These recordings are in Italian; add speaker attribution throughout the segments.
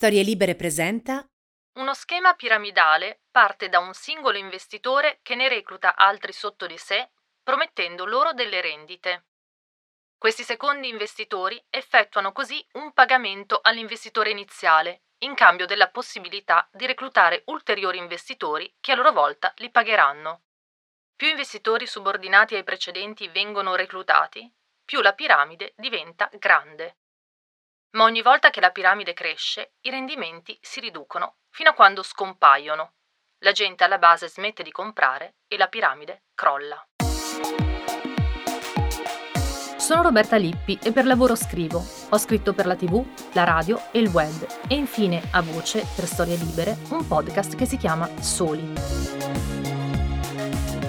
Speaker 1: Storie Libere presenta
Speaker 2: Uno schema piramidale parte da un singolo investitore che ne recluta altri sotto di sé, promettendo loro delle rendite. Questi secondi investitori effettuano così un pagamento all'investitore iniziale, in cambio della possibilità di reclutare ulteriori investitori che a loro volta li pagheranno. Più investitori subordinati ai precedenti vengono reclutati, più la piramide diventa grande. Ma ogni volta che la piramide cresce, i rendimenti si riducono fino a quando scompaiono. La gente alla base smette di comprare e la piramide crolla. Sono Roberta Lippi e per lavoro scrivo. Ho scritto per la TV, la radio e il web e infine a voce, per Storie Libere, un podcast che si chiama Soli.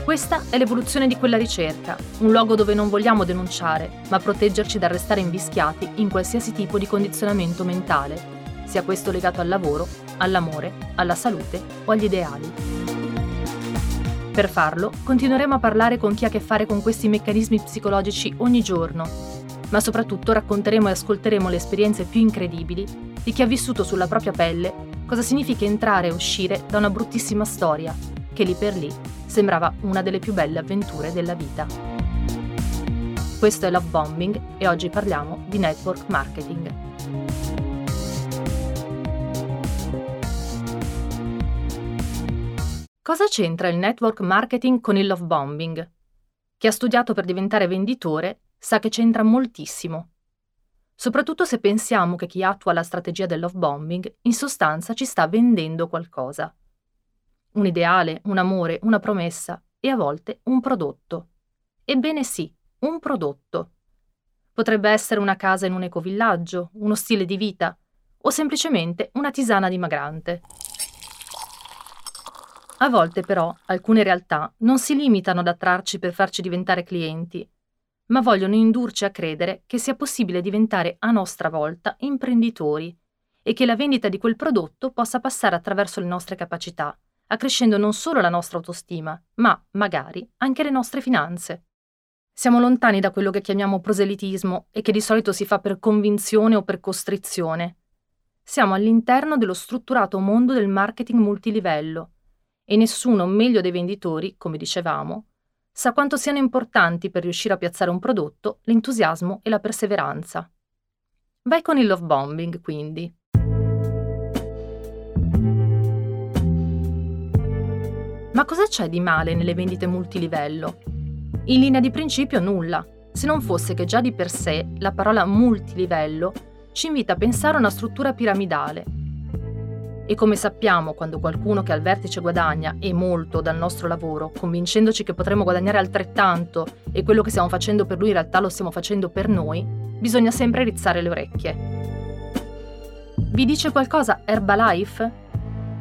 Speaker 2: Questa è l'evoluzione di quella ricerca, un luogo dove non vogliamo denunciare, ma proteggerci dal restare invischiati in qualsiasi tipo di condizionamento mentale, sia questo legato al lavoro, all'amore, alla salute o agli ideali. Per farlo, continueremo a parlare con chi ha a che fare con questi meccanismi psicologici ogni giorno, ma soprattutto racconteremo e ascolteremo le esperienze più incredibili di chi ha vissuto sulla propria pelle cosa significa entrare e uscire da una bruttissima storia, che lì per lì sembrava una delle più belle avventure della vita. Questo è Love Bombing e oggi parliamo di network marketing. Cosa c'entra il network marketing con il love bombing? Chi ha studiato per diventare venditore sa che c'entra moltissimo. Soprattutto se pensiamo che chi attua la strategia del love bombing in sostanza ci sta vendendo qualcosa un ideale, un amore, una promessa e a volte un prodotto. Ebbene sì, un prodotto. Potrebbe essere una casa in un ecovillaggio, uno stile di vita o semplicemente una tisana dimagrante. A volte però alcune realtà non si limitano ad attrarci per farci diventare clienti, ma vogliono indurci a credere che sia possibile diventare a nostra volta imprenditori e che la vendita di quel prodotto possa passare attraverso le nostre capacità accrescendo non solo la nostra autostima, ma, magari, anche le nostre finanze. Siamo lontani da quello che chiamiamo proselitismo e che di solito si fa per convinzione o per costrizione. Siamo all'interno dello strutturato mondo del marketing multilivello e nessuno meglio dei venditori, come dicevamo, sa quanto siano importanti per riuscire a piazzare un prodotto l'entusiasmo e la perseveranza. Vai con il love bombing, quindi. Ma cosa c'è di male nelle vendite multilivello? In linea di principio nulla, se non fosse che già di per sé la parola multilivello ci invita a pensare a una struttura piramidale. E come sappiamo, quando qualcuno che al vertice guadagna e molto dal nostro lavoro, convincendoci che potremmo guadagnare altrettanto e quello che stiamo facendo per lui in realtà lo stiamo facendo per noi, bisogna sempre rizzare le orecchie. Vi dice qualcosa Herbalife?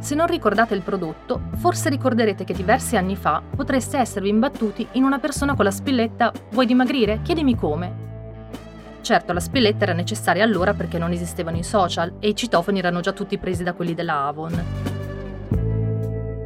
Speaker 2: Se non ricordate il prodotto, forse ricorderete che diversi anni fa potreste esservi imbattuti in una persona con la spilletta Vuoi dimagrire? Chiedimi come. Certo, la spilletta era necessaria allora perché non esistevano i social e i citofoni erano già tutti presi da quelli della Avon.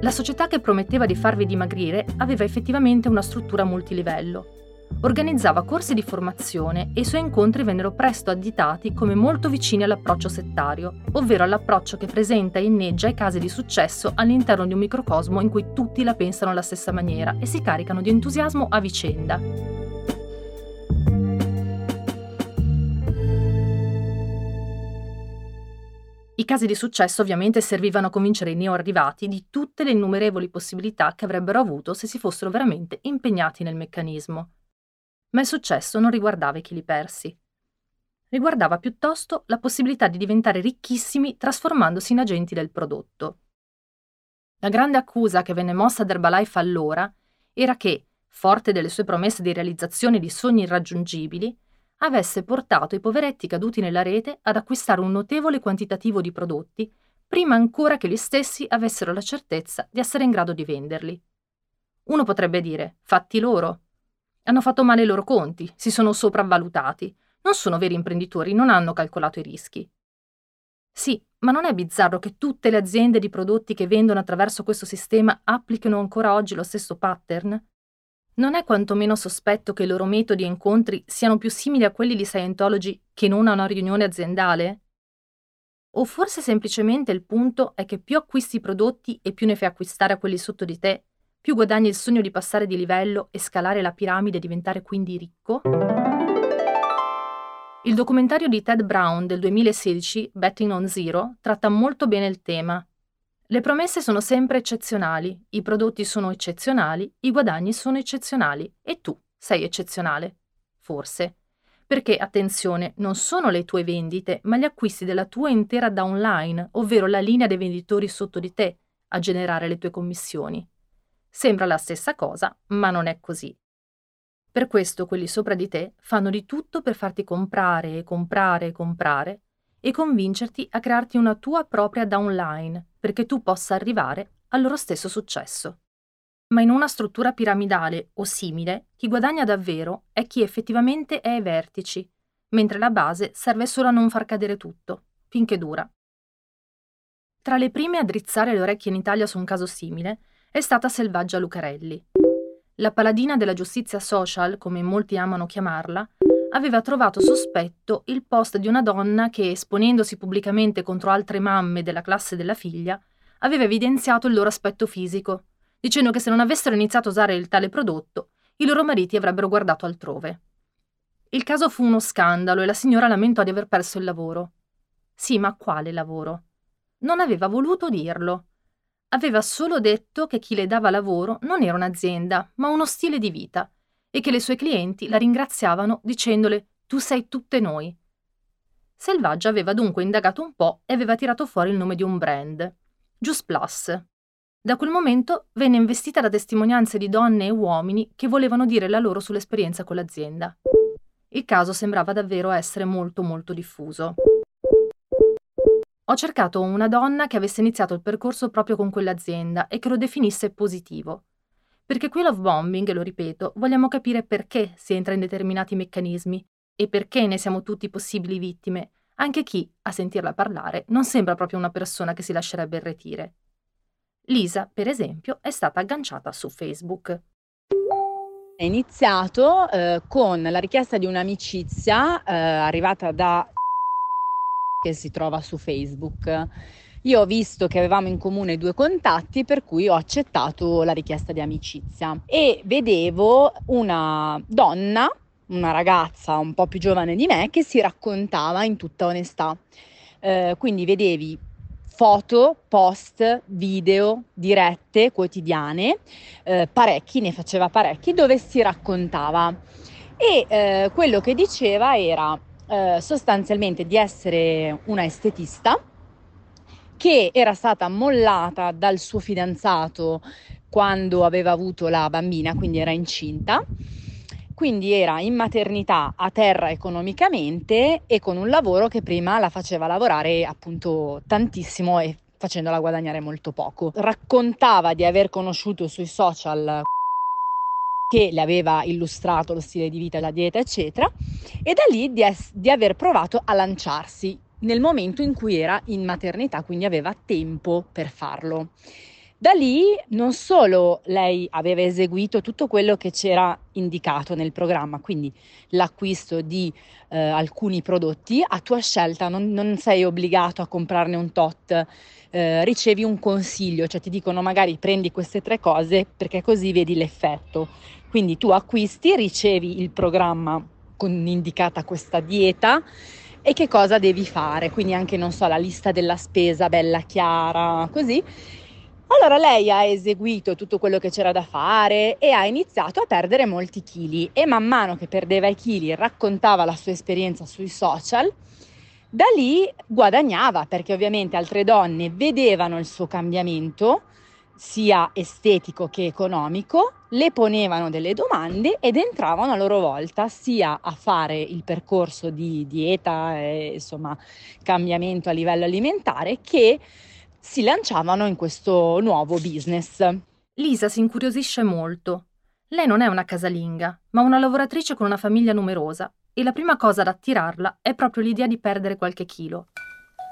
Speaker 2: La società che prometteva di farvi dimagrire aveva effettivamente una struttura multilivello organizzava corsi di formazione e i suoi incontri vennero presto additati come molto vicini all'approccio settario, ovvero all'approccio che presenta e inneggia i casi di successo all'interno di un microcosmo in cui tutti la pensano alla stessa maniera e si caricano di entusiasmo a vicenda. I casi di successo ovviamente servivano a convincere i neoarrivati di tutte le innumerevoli possibilità che avrebbero avuto se si fossero veramente impegnati nel meccanismo ma il successo non riguardava i chili persi. Riguardava piuttosto la possibilità di diventare ricchissimi trasformandosi in agenti del prodotto. La grande accusa che venne mossa ad Herbalife allora era che, forte delle sue promesse di realizzazione di sogni irraggiungibili, avesse portato i poveretti caduti nella rete ad acquistare un notevole quantitativo di prodotti prima ancora che gli stessi avessero la certezza di essere in grado di venderli. Uno potrebbe dire, fatti loro, hanno fatto male i loro conti, si sono sopravvalutati. Non sono veri imprenditori, non hanno calcolato i rischi. Sì, ma non è bizzarro che tutte le aziende di prodotti che vendono attraverso questo sistema applichino ancora oggi lo stesso pattern? Non è quantomeno sospetto che i loro metodi e incontri siano più simili a quelli di Scientology che non a una riunione aziendale? O forse semplicemente il punto è che più acquisti prodotti e più ne fai acquistare a quelli sotto di te, più guadagni il sogno di passare di livello e scalare la piramide e diventare quindi ricco? Il documentario di Ted Brown del 2016, Betting on Zero, tratta molto bene il tema. Le promesse sono sempre eccezionali, i prodotti sono eccezionali, i guadagni sono eccezionali e tu sei eccezionale. Forse. Perché, attenzione, non sono le tue vendite, ma gli acquisti della tua intera downline, ovvero la linea dei venditori sotto di te, a generare le tue commissioni. Sembra la stessa cosa, ma non è così. Per questo quelli sopra di te fanno di tutto per farti comprare e comprare e comprare e convincerti a crearti una tua propria downline perché tu possa arrivare al loro stesso successo ma in una struttura piramidale o simile, chi guadagna davvero è chi effettivamente è ai vertici, mentre la base serve solo a non far cadere tutto, finché dura. Tra le prime a drizzare le orecchie in Italia su un caso simile è stata Selvaggia Lucarelli. La paladina della giustizia social, come molti amano chiamarla, aveva trovato sospetto il post di una donna che, esponendosi pubblicamente contro altre mamme della classe della figlia, aveva evidenziato il loro aspetto fisico, dicendo che se non avessero iniziato a usare il tale prodotto, i loro mariti avrebbero guardato altrove. Il caso fu uno scandalo e la signora lamentò di aver perso il lavoro. Sì, ma quale lavoro? Non aveva voluto dirlo. Aveva solo detto che chi le dava lavoro non era un'azienda, ma uno stile di vita, e che le sue clienti la ringraziavano dicendole tu sei tutte noi. Selvaggia aveva dunque indagato un po' e aveva tirato fuori il nome di un brand, Just Plus, da quel momento venne investita da testimonianze di donne e uomini che volevano dire la loro sull'esperienza con l'azienda. Il caso sembrava davvero essere molto molto diffuso. Ho cercato una donna che avesse iniziato il percorso proprio con quell'azienda e che lo definisse positivo. Perché qui love bombing, lo ripeto, vogliamo capire perché si entra in determinati meccanismi e perché ne siamo tutti possibili vittime, anche chi, a sentirla parlare, non sembra proprio una persona che si lascerebbe irretire. Lisa, per esempio, è stata agganciata su Facebook.
Speaker 1: È iniziato eh, con la richiesta di un'amicizia eh, arrivata da che si trova su Facebook. Io ho visto che avevamo in comune due contatti, per cui ho accettato la richiesta di amicizia e vedevo una donna, una ragazza un po' più giovane di me, che si raccontava in tutta onestà. Eh, quindi vedevi foto, post, video, dirette quotidiane, eh, parecchi, ne faceva parecchi, dove si raccontava. E eh, quello che diceva era eh, sostanzialmente di essere una estetista che era stata mollata dal suo fidanzato quando aveva avuto la bambina, quindi era incinta quindi era in maternità a terra economicamente e con un lavoro che prima la faceva lavorare appunto tantissimo e facendola guadagnare molto poco. Raccontava di aver conosciuto sui social che le aveva illustrato lo stile di vita, la dieta, eccetera, e da lì di, es- di aver provato a lanciarsi nel momento in cui era in maternità, quindi aveva tempo per farlo. Da lì non solo lei aveva eseguito tutto quello che c'era indicato nel programma, quindi l'acquisto di eh, alcuni prodotti a tua scelta, non, non, sei obbligato a comprarne un tot, eh, ricevi un consiglio, cioè ti dicono magari prendi queste tre cose perché così vedi l'effetto. Quindi tu acquisti, ricevi il programma con indicata questa dieta e che cosa devi fare, quindi anche non so la lista della spesa bella chiara, così. Allora lei ha eseguito tutto quello che c'era da fare e ha iniziato a perdere molti chili. E man mano che perdeva i chili raccontava la sua esperienza sui social, da lì guadagnava perché ovviamente altre donne vedevano il suo cambiamento sia estetico che economico, le ponevano delle domande ed entravano a loro volta sia a fare il percorso di dieta e insomma cambiamento a livello alimentare che si lanciavano in questo nuovo business.
Speaker 2: Lisa si incuriosisce molto. Lei non è una casalinga, ma una lavoratrice con una famiglia numerosa e la prima cosa ad attirarla è proprio l'idea di perdere qualche chilo.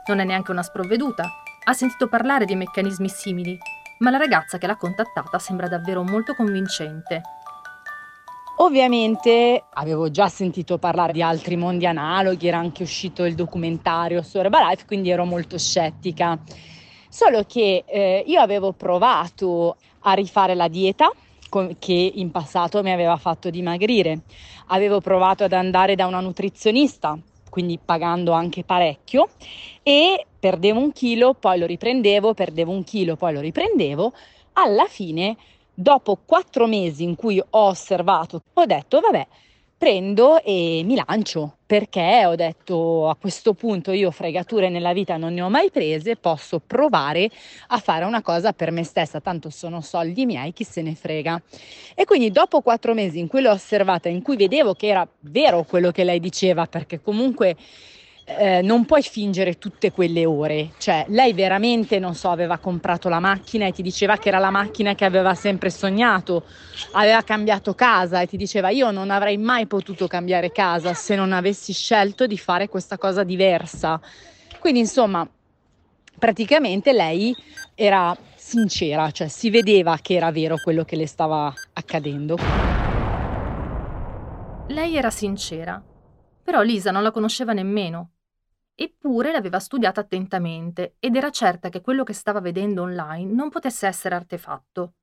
Speaker 2: Non è neanche una sprovveduta, ha sentito parlare di meccanismi simili, ma la ragazza che l'ha contattata sembra davvero molto convincente.
Speaker 1: Ovviamente avevo già sentito parlare di altri mondi analoghi, era anche uscito il documentario su Herbalife, quindi ero molto scettica. Solo che eh, io avevo provato a rifare la dieta che in passato mi aveva fatto dimagrire. Avevo provato ad andare da una nutrizionista, quindi pagando anche parecchio, e perdevo un chilo, poi lo riprendevo, perdevo un chilo, poi lo riprendevo. Alla fine dopo quattro mesi in cui ho osservato, ho detto vabbè, prendo e mi lancio perché ho detto a questo punto io fregature nella vita non ne ho mai prese, posso provare a fare una cosa per me stessa, tanto sono soldi miei, chi se ne frega. E quindi dopo quattro mesi in cui l'ho osservata, in cui vedevo che era vero quello che lei diceva, perché comunque eh, non puoi fingere tutte quelle ore, cioè lei veramente, non so, aveva comprato la macchina e ti diceva che era la macchina che aveva sempre sognato, aveva cambiato casa e ti diceva io non avrei mai potuto cambiare casa se non avessi scelto di fare questa cosa diversa. Quindi insomma, praticamente lei era sincera, cioè si vedeva che era vero quello che le stava accadendo.
Speaker 2: Lei era sincera, però Lisa non la conosceva nemmeno Eppure l'aveva studiata attentamente ed era certa che quello che stava vedendo online non potesse essere artefatto.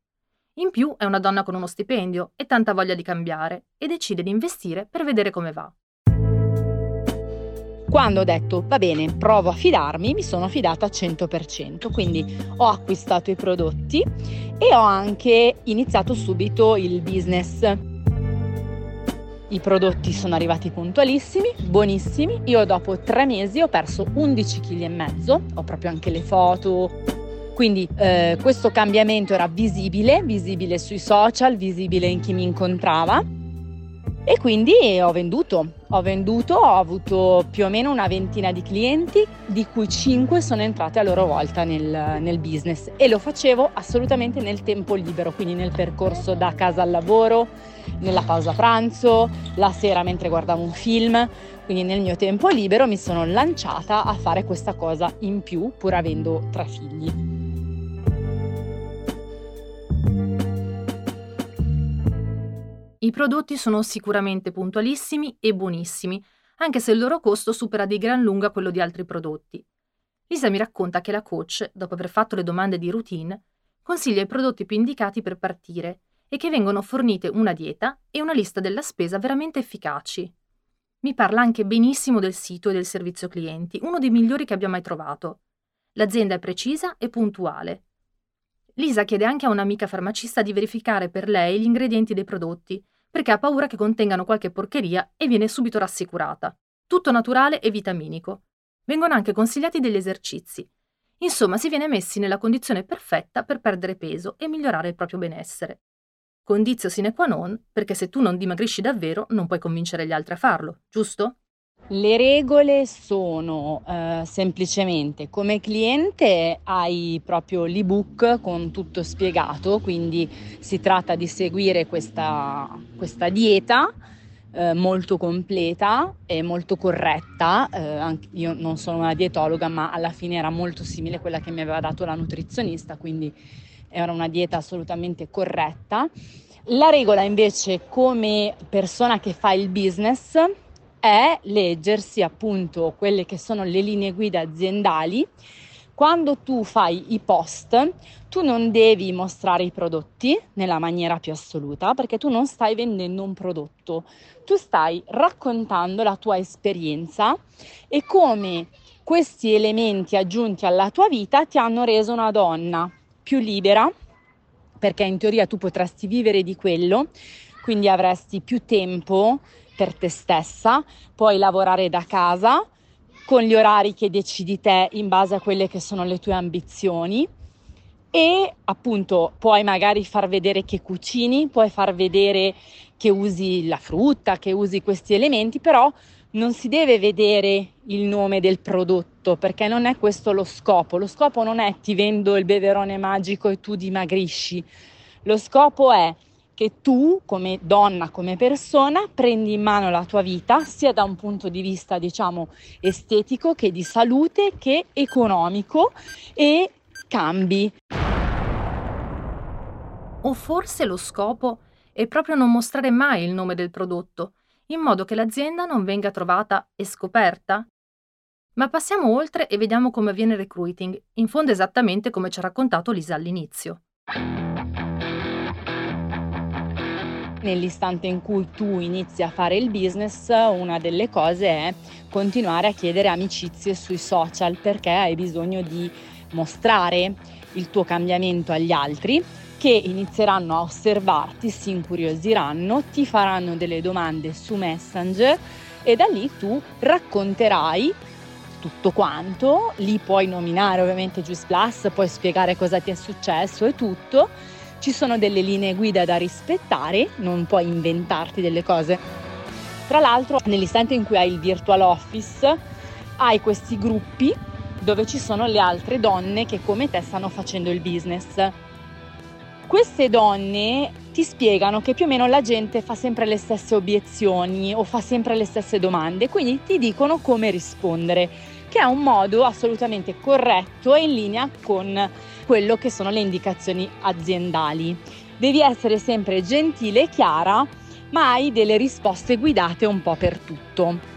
Speaker 2: In più è una donna con uno stipendio e tanta voglia di cambiare e decide di investire per vedere come va.
Speaker 1: Quando ho detto va bene, provo a fidarmi, mi sono fidata al 100%, quindi ho acquistato i prodotti e ho anche iniziato subito il business i prodotti sono arrivati puntualissimi, buonissimi. Io dopo tre mesi ho perso 11 kg e mezzo, ho proprio anche le foto. Quindi eh, questo cambiamento era visibile, visibile sui social, visibile in chi mi incontrava e quindi ho venduto, ho venduto, ho avuto più o meno una ventina di clienti, di cui 5 sono entrate a loro volta nel, nel, business. E lo facevo assolutamente nel tempo libero, quindi nel percorso da casa al lavoro, nella pausa pranzo, la sera mentre guardavo un film, quindi nel mio tempo libero mi sono lanciata a fare questa cosa in più pur avendo tre figli.
Speaker 2: I prodotti sono sicuramente puntualissimi e buonissimi, anche se il loro costo supera di gran lunga quello di altri prodotti. Lisa mi racconta che la coach, dopo aver fatto le domande di routine, consiglia i prodotti più indicati per partire e che vengono fornite una dieta e una lista della spesa veramente efficaci. Mi parla anche benissimo del sito e del servizio clienti, uno dei migliori che abbia mai trovato. L'azienda è precisa e puntuale. Lisa chiede anche a un'amica farmacista di verificare per lei gli ingredienti dei prodotti, perché ha paura che contengano qualche porcheria e viene subito rassicurata. Tutto naturale e vitaminico. Vengono anche consigliati degli esercizi. Insomma, si viene messi nella condizione perfetta per perdere peso e migliorare il proprio benessere. Condizio sine qua non, perché se tu non dimagrisci davvero non puoi convincere gli altri a farlo, giusto?
Speaker 1: Le regole sono eh, semplicemente come cliente hai proprio l'ebook con tutto spiegato, quindi si tratta di seguire questa, questa dieta eh, molto completa e molto corretta. Eh, io non sono una dietologa, ma alla fine era molto simile a quella che mi aveva dato la nutrizionista, quindi era una dieta assolutamente corretta. La regola invece come persona che fa il business è leggersi appunto quelle che sono le linee guida aziendali. Quando tu fai i post, tu non devi mostrare i prodotti nella maniera più assoluta perché tu non stai vendendo un prodotto, tu stai raccontando la tua esperienza e come questi elementi aggiunti alla tua vita ti hanno reso una donna più libera, perché in teoria tu potresti vivere di quello, quindi avresti più tempo per te stessa, puoi lavorare da casa con gli orari che decidi te in base a quelle che sono le tue ambizioni e appunto puoi magari far vedere che cucini, puoi far vedere che usi la frutta, che usi questi elementi, però non si deve vedere il nome del prodotto perché non è questo lo scopo. Lo scopo non è ti vendo il beverone magico e tu dimagrisci. Lo scopo è che tu come donna, come persona, prendi in mano la tua vita sia da un punto di vista, diciamo, estetico che di salute che economico e cambi.
Speaker 2: O forse lo scopo e proprio non mostrare mai il nome del prodotto, in modo che l'azienda non venga trovata e scoperta? Ma passiamo oltre e vediamo come avviene il recruiting, in fondo esattamente come ci ha raccontato Lisa all'inizio.
Speaker 1: Nell'istante in cui tu inizi a fare il business, una delle cose è continuare a chiedere amicizie sui social perché hai bisogno di mostrare il tuo cambiamento agli altri che inizieranno a osservarti, si incuriosiranno, ti faranno delle domande su Messenger e da lì tu racconterai tutto quanto, lì puoi nominare ovviamente Juice Plus, puoi spiegare cosa ti è successo e tutto. Ci sono delle linee guida da rispettare, non puoi inventarti delle cose. Tra l'altro, nell'istante in cui hai il virtual office, hai questi gruppi dove ci sono le altre donne che come te stanno facendo il business queste donne ti spiegano che più o meno la gente fa sempre le stesse obiezioni o fa sempre le stesse domande, quindi ti dicono come rispondere, che è un modo assolutamente corretto e in linea con quello che sono le indicazioni aziendali. Devi essere sempre gentile e chiara, ma hai delle risposte guidate un po' per tutto.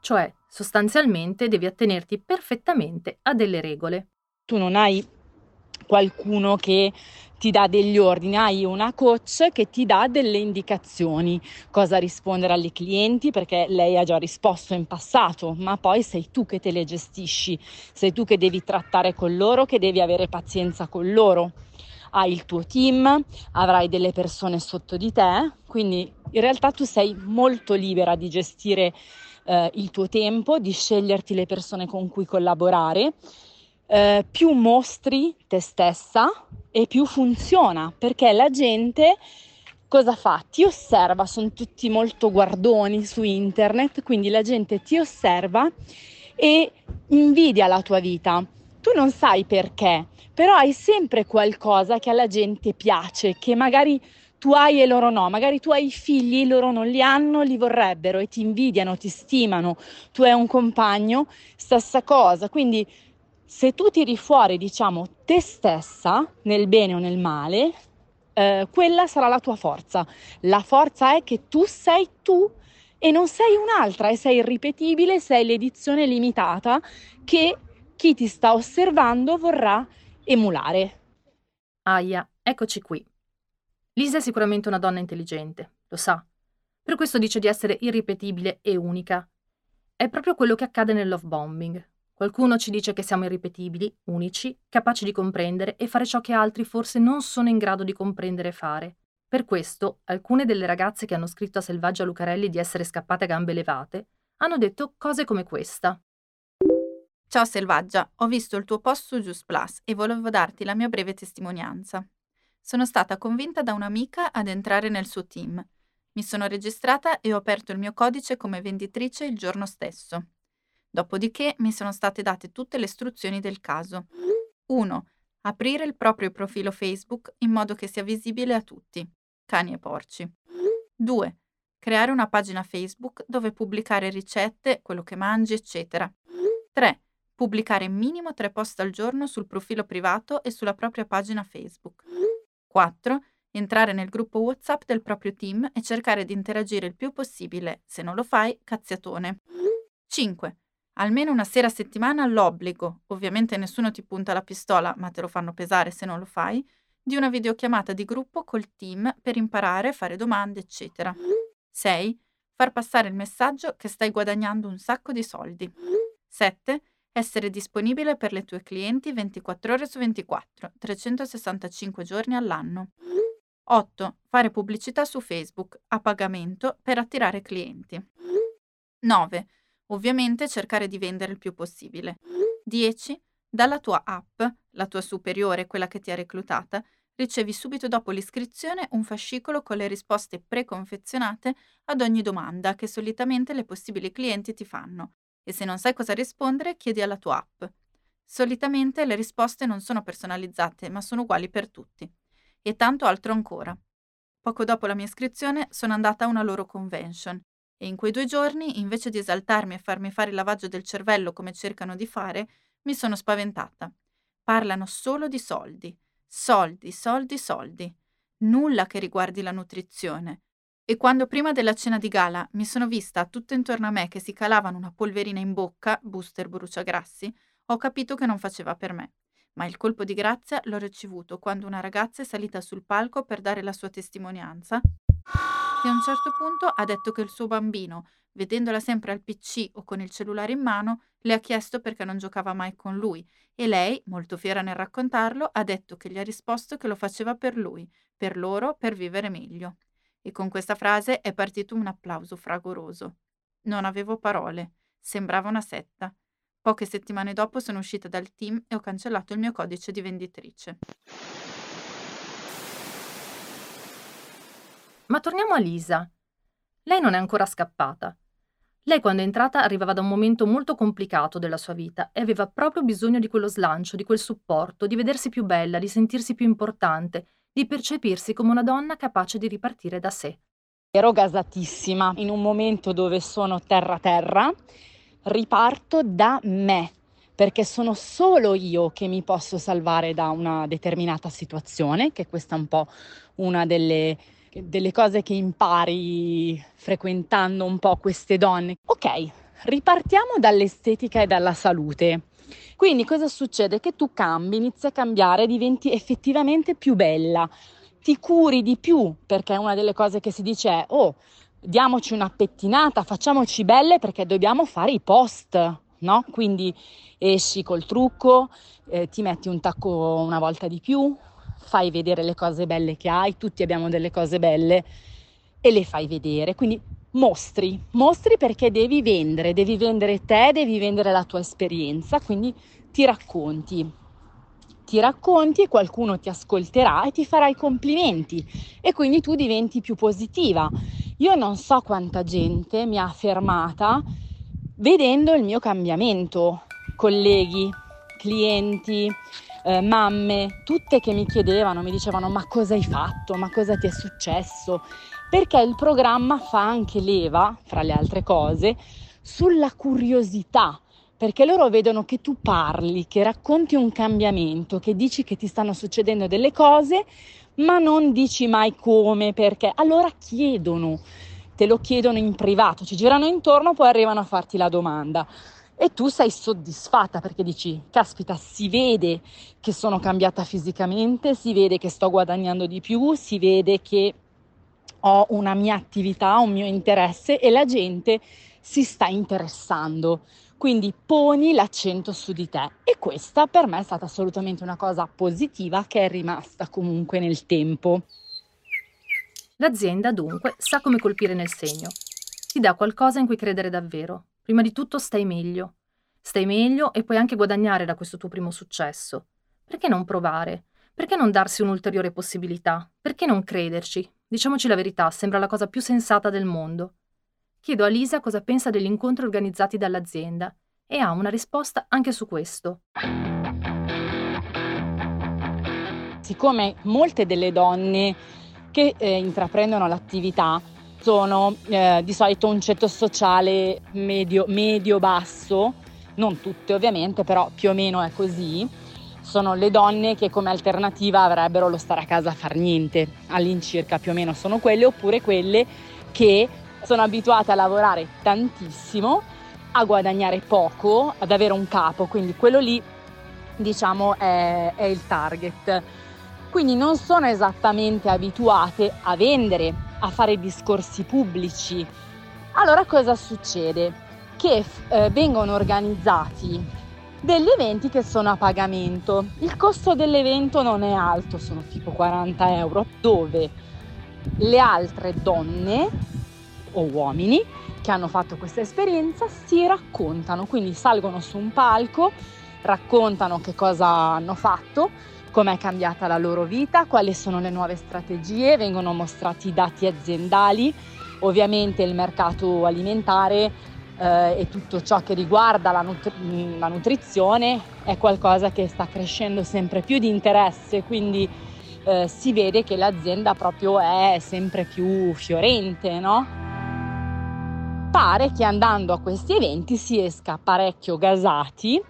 Speaker 2: Cioè, Sostanzialmente devi attenerti perfettamente a delle regole.
Speaker 1: Tu non hai qualcuno che ti dà degli ordini, hai una coach che ti dà delle indicazioni, cosa rispondere alle clienti perché lei ha già risposto in passato, ma poi sei tu che te le gestisci, sei tu che devi trattare con loro, che devi avere pazienza con loro. Hai il tuo team, avrai delle persone sotto di te, quindi in realtà tu sei molto libera di gestire eh, il tuo tempo, di sceglierti le persone con cui collaborare, eh, più mostri te stessa e più funziona, perché la gente cosa fa? Ti osserva, sono tutti molto guardoni su internet, quindi la gente ti osserva e invidia la tua vita. Tu non sai perché, però hai sempre qualcosa che alla gente piace, che magari tu hai e loro no, magari tu hai figli, loro non li hanno, li vorrebbero e ti invidiano, ti stimano, tu hai un compagno, stessa cosa, quindi se tu tiri fuori, diciamo, te stessa, nel bene o nel male, eh, quella sarà la tua forza. La forza è che tu sei tu e non sei un'altra e sei irripetibile, sei l'edizione limitata che chi ti sta osservando vorrà emulare.
Speaker 2: Aia, eccoci qui. Lisa è sicuramente una donna intelligente, lo sa. Per questo dice di essere irripetibile e unica. È proprio quello che accade nel love bombing. Qualcuno ci dice che siamo irripetibili, unici, capaci di comprendere e fare ciò che altri forse non sono in grado di comprendere e fare. Per questo, alcune delle ragazze che hanno scritto a Selvaggia Lucarelli di essere scappate a gambe levate hanno detto cose come questa.
Speaker 3: Ciao Selvaggia, ho visto il tuo post su Just Plus e volevo darti la mia breve testimonianza. Sono stata convinta da un'amica ad entrare nel suo team. Mi sono registrata e ho aperto il mio codice come venditrice il giorno stesso. Dopodiché mi sono state date tutte le istruzioni del caso. 1. Aprire il proprio profilo Facebook in modo che sia visibile a tutti, cani e porci. 2. Creare una pagina Facebook dove pubblicare ricette, quello che mangi, eccetera. 3. Pubblicare minimo 3 post al giorno sul profilo privato e sulla propria pagina Facebook. 4. Entrare nel gruppo WhatsApp del proprio team e cercare di interagire il più possibile. Se non lo fai, cazziatone. 5. Almeno una sera a settimana l'obbligo, ovviamente nessuno ti punta la pistola, ma te lo fanno pesare se non lo fai, di una videochiamata di gruppo col team per imparare, fare domande, eccetera. 6. Far passare il messaggio che stai guadagnando un sacco di soldi. 7 essere disponibile per le tue clienti 24 ore su 24, 365 giorni all'anno. 8. Fare pubblicità su Facebook a pagamento per attirare clienti. 9. Ovviamente cercare di vendere il più possibile. 10. Dalla tua app, la tua superiore, quella che ti ha reclutata, ricevi subito dopo l'iscrizione un fascicolo con le risposte preconfezionate ad ogni domanda che solitamente le possibili clienti ti fanno e se non sai cosa rispondere chiedi alla tua app. Solitamente le risposte non sono personalizzate, ma sono uguali per tutti. E tanto altro ancora. Poco dopo la mia iscrizione sono andata a una loro convention e in quei due giorni, invece di esaltarmi e farmi fare il lavaggio del cervello come cercano di fare, mi sono spaventata. Parlano solo di soldi. Soldi, soldi, soldi. Nulla che riguardi la nutrizione. E quando prima della cena di gala mi sono vista tutto intorno a me che si calavano una polverina in bocca, booster bruciagrassi, ho capito che non faceva per me. Ma il colpo di grazia l'ho ricevuto quando una ragazza è salita sul palco per dare la sua testimonianza e a un certo punto ha detto che il suo bambino, vedendola sempre al PC o con il cellulare in mano, le ha chiesto perché non giocava mai con lui e lei, molto fiera nel raccontarlo, ha detto che gli ha risposto che lo faceva per lui, per loro, per vivere meglio. E con questa frase è partito un applauso fragoroso. Non avevo parole, sembrava una setta. Poche settimane dopo sono uscita dal team e ho cancellato il mio codice di venditrice.
Speaker 2: Ma torniamo a Lisa. Lei non è ancora scappata. Lei quando è entrata arrivava da un momento molto complicato della sua vita e aveva proprio bisogno di quello slancio, di quel supporto, di vedersi più bella, di sentirsi più importante, di percepirsi come una donna capace di ripartire da sé.
Speaker 1: Ero gasatissima in un momento dove sono terra terra riparto da me, perché sono solo io che mi posso salvare da una determinata situazione, che questa è un po' una delle, delle cose che impari frequentando un po' queste donne. Ok, ripartiamo dall'estetica e dalla salute. Quindi cosa succede? Che tu cambi, inizi a cambiare, diventi effettivamente più bella, ti curi di più, perché una delle cose che si dice è, oh, diamoci una pettinata, facciamoci belle perché dobbiamo fare i post, no? Quindi esci col trucco, eh, ti metti un tacco una volta di più, fai vedere le cose belle che hai, tutti abbiamo delle cose belle e le fai vedere. Quindi mostri, mostri perché devi vendere, devi vendere te, devi vendere la tua esperienza, quindi ti racconti. Ti racconti e qualcuno ti ascolterà e ti farà i complimenti e quindi tu diventi più positiva io non so quanta gente mi ha fermata vedendo il mio cambiamento, colleghi, clienti, eh, mamme, tutte che mi chiedevano, mi dicevano ma cosa hai fatto, ma cosa ti è successo, perché il programma fa anche leva, fra le altre cose, sulla curiosità, perché loro vedono che tu parli, che racconti un cambiamento, che dici che ti stanno succedendo delle cose, ma non dici mai come, perché. Allora chiedono, te lo chiedono in privato, ci girano intorno, poi arrivano a farti la domanda e tu sei soddisfatta perché dici, caspita, si vede che sono cambiata fisicamente, si vede che sto guadagnando di più, si vede che ho una mia attività, un mio interesse e la gente si sta interessando. Quindi poni l'accento su di te e questa per me è stata assolutamente una cosa positiva che è rimasta comunque nel tempo.
Speaker 2: L'azienda dunque sa come colpire nel segno. Ti dà qualcosa in cui credere davvero. Prima di tutto stai meglio. Stai meglio e puoi anche guadagnare da questo tuo primo successo. Perché non provare? Perché non darsi un'ulteriore possibilità? Perché non crederci? Diciamoci la verità, sembra la cosa più sensata del mondo. Chiedo a Lisa cosa pensa degli incontri organizzati dall'azienda e ha una risposta anche su questo.
Speaker 1: Siccome molte delle donne che eh, intraprendono l'attività sono eh, di solito un ceto sociale medio, medio-basso, non tutte ovviamente, però più o meno è così, sono le donne che come alternativa avrebbero lo stare a casa a far niente, all'incirca più o meno sono quelle, oppure quelle che sono abituate a lavorare tantissimo, a guadagnare poco, ad avere un capo, quindi quello lì diciamo è, è il target. Quindi non sono esattamente abituate a vendere, a fare discorsi pubblici. Allora cosa succede? Che eh, vengono organizzati degli eventi che sono a pagamento. Il costo dell'evento non è alto, sono tipo 40 euro, dove le altre donne o uomini che hanno fatto questa esperienza si raccontano, quindi salgono su un palco, raccontano che cosa hanno fatto, com'è cambiata la loro vita, quali sono le nuove strategie, vengono mostrati i dati aziendali, ovviamente il mercato alimentare eh, e tutto ciò che riguarda la, nutri- la nutrizione è qualcosa che sta crescendo sempre più di interesse, quindi eh, si vede che l'azienda proprio è sempre più fiorente, no? pare che andando a questi eventi si esca parecchio gasati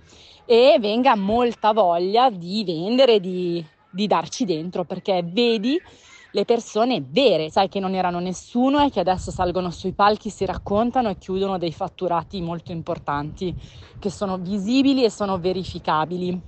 Speaker 1: e venga molta voglia di vendere, di, di darci dentro perché vedi le persone vere, sai che non erano nessuno e che adesso salgono sui palchi, si raccontano e chiudono dei fatturati molto importanti che sono visibili e sono verificabili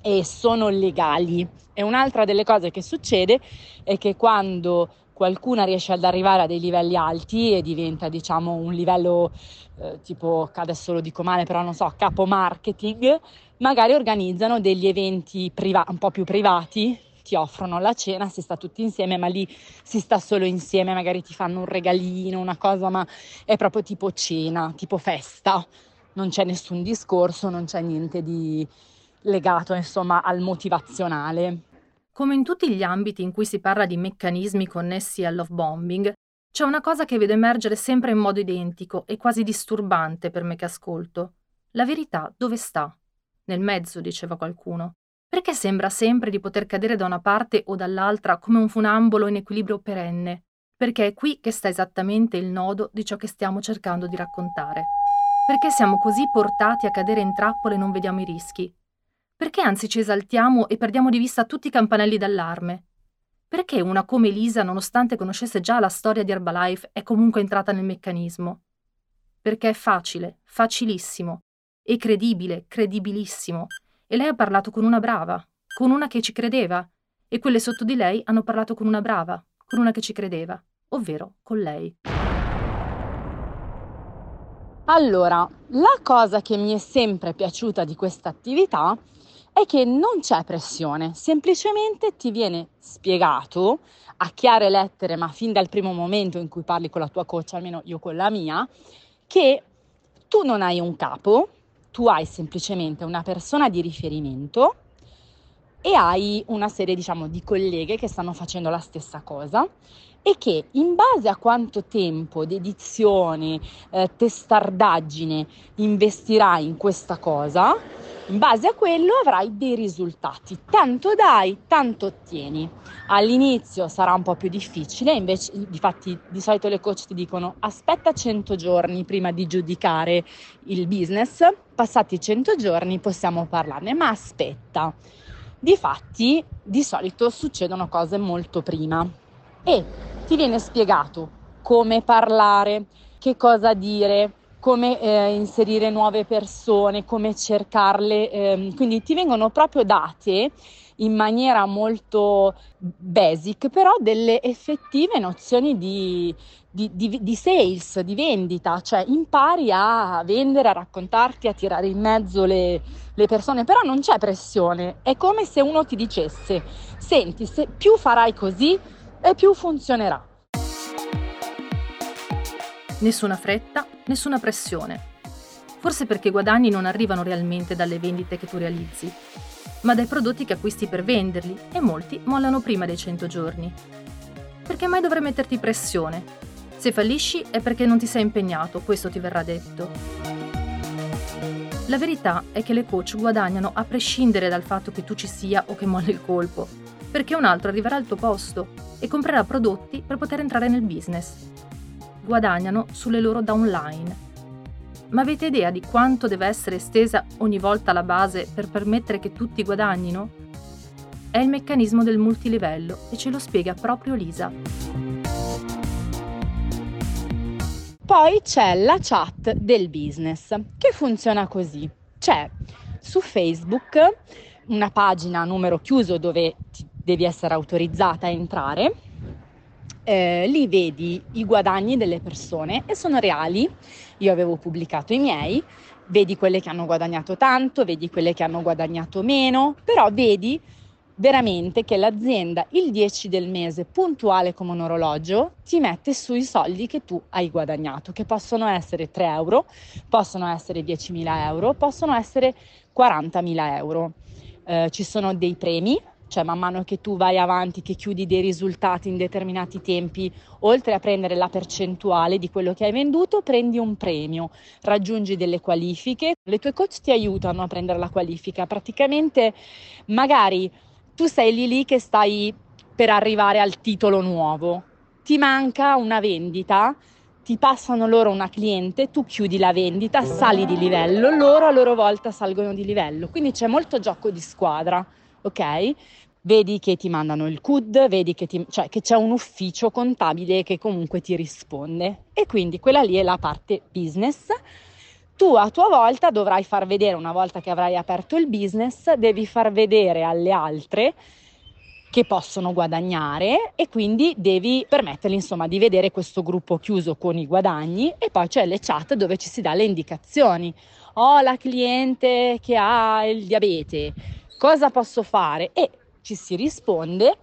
Speaker 1: e sono legali. E un'altra delle cose che succede è che quando qualcuna riesce ad arrivare a dei livelli alti e diventa diciamo un livello eh, tipo adesso lo dico male però non so capo marketing magari organizzano degli eventi priva- un po' più privati ti offrono la cena, si sta tutti insieme, ma lì si sta solo insieme, magari ti fanno un regalino, una cosa, ma è proprio tipo cena, tipo festa, non c'è nessun discorso, non c'è niente di legato, insomma, al motivazionale.
Speaker 2: Come in tutti gli ambiti in cui si parla di meccanismi connessi al love bombing, c'è una cosa che vedo emergere sempre in modo identico e quasi disturbante per me che ascolto. La verità dove sta? Nel mezzo, diceva qualcuno. Perché sembra sempre di poter cadere da una parte o dall'altra come un funambolo in equilibrio perenne? Perché è qui che sta esattamente il nodo di ciò che stiamo cercando di raccontare. Perché siamo così portati a cadere in trappole e non vediamo i rischi? Perché anzi ci esaltiamo e perdiamo di vista tutti i campanelli d'allarme? Perché una come Elisa, nonostante conoscesse già la storia di Herbalife, è comunque entrata nel meccanismo? Perché è facile, facilissimo, e credibile, credibilissimo, e lei ha parlato con una brava, con una che ci credeva, e quelle sotto di lei hanno parlato con una brava, con una che ci credeva, ovvero con lei.
Speaker 1: Allora, la cosa che mi è sempre piaciuta di questa attività è che non c'è pressione, semplicemente ti viene spiegato a chiare lettere, ma fin dal primo momento in cui parli con la tua coach, almeno io con la mia, che tu non hai un capo, tu hai semplicemente una persona di riferimento e hai una serie diciamo di colleghe che stanno facendo la stessa cosa e che in base a quanto tempo, dedizione, eh, testardaggine investirai in questa cosa, in base a quello avrai dei risultati. Tanto dai, tanto ottieni. All'inizio sarà un po' più difficile, invece, difatti, di solito le coach ti dicono aspetta 100 giorni prima di giudicare il business. Passati 100 giorni possiamo parlarne, ma aspetta. Difatti, di solito succedono cose molto prima e ti viene spiegato come parlare, che cosa dire, come eh, inserire nuove persone, come cercarle, ehm, quindi ti vengono proprio date in maniera molto basic, però delle effettive nozioni di, di, di, di, sales, di vendita, cioè impari a vendere, a raccontarti, a tirare in mezzo le, le persone, però non c'è pressione, è come se uno ti dicesse, senti, se più farai così e più funzionerà.
Speaker 2: Nessuna fretta, nessuna pressione. Forse perché i guadagni non arrivano realmente dalle vendite che tu realizzi, ma dai prodotti che acquisti per venderli e molti mollano prima dei 100 giorni. Perché mai dovrei metterti pressione? Se fallisci è perché non ti sei impegnato, questo ti verrà detto. La verità è che le coach guadagnano a prescindere dal fatto che tu ci sia o che molli il colpo, perché un altro arriverà al tuo posto e comprerà prodotti per poter entrare nel business guadagnano sulle loro downline. Ma avete idea di quanto deve essere estesa ogni volta la base per permettere che tutti guadagnino? È il meccanismo del multilivello e ce lo spiega proprio Lisa.
Speaker 1: Poi c'è la chat del business che funziona così. C'è su Facebook una pagina a numero chiuso dove devi essere autorizzata a entrare eh, lì vedi i guadagni delle persone e sono reali. Io avevo pubblicato i miei, vedi quelle che hanno guadagnato tanto, vedi quelle che hanno guadagnato meno, però vedi veramente che l'azienda il 10 del mese, puntuale come un orologio, ti mette sui soldi che tu hai guadagnato, che possono essere 3 euro, possono essere 10.000 euro, possono essere 40.000 euro. Eh, ci sono dei premi cioè man mano che tu vai avanti, che chiudi dei risultati in determinati tempi, oltre a prendere la percentuale di quello che hai venduto, prendi un premio, raggiungi delle qualifiche, le tue coach ti aiutano a prendere la qualifica, praticamente magari tu sei lì lì che stai per arrivare al titolo nuovo, ti manca una vendita, ti passano loro una cliente, tu chiudi la vendita, sali di livello, loro a loro volta salgono di livello, quindi c'è molto gioco di squadra, ok? vedi che ti mandano il CUD, vedi che, ti, cioè, che c'è un ufficio contabile che comunque ti risponde e quindi quella lì è la parte business. Tu a tua volta dovrai far vedere, una volta che avrai aperto il business, devi far vedere alle altre che possono guadagnare e quindi devi permettergli insomma di vedere questo gruppo chiuso con i guadagni e poi c'è le chat dove ci si dà le indicazioni. Ho oh, la cliente che ha il diabete, cosa posso fare? E ci si risponde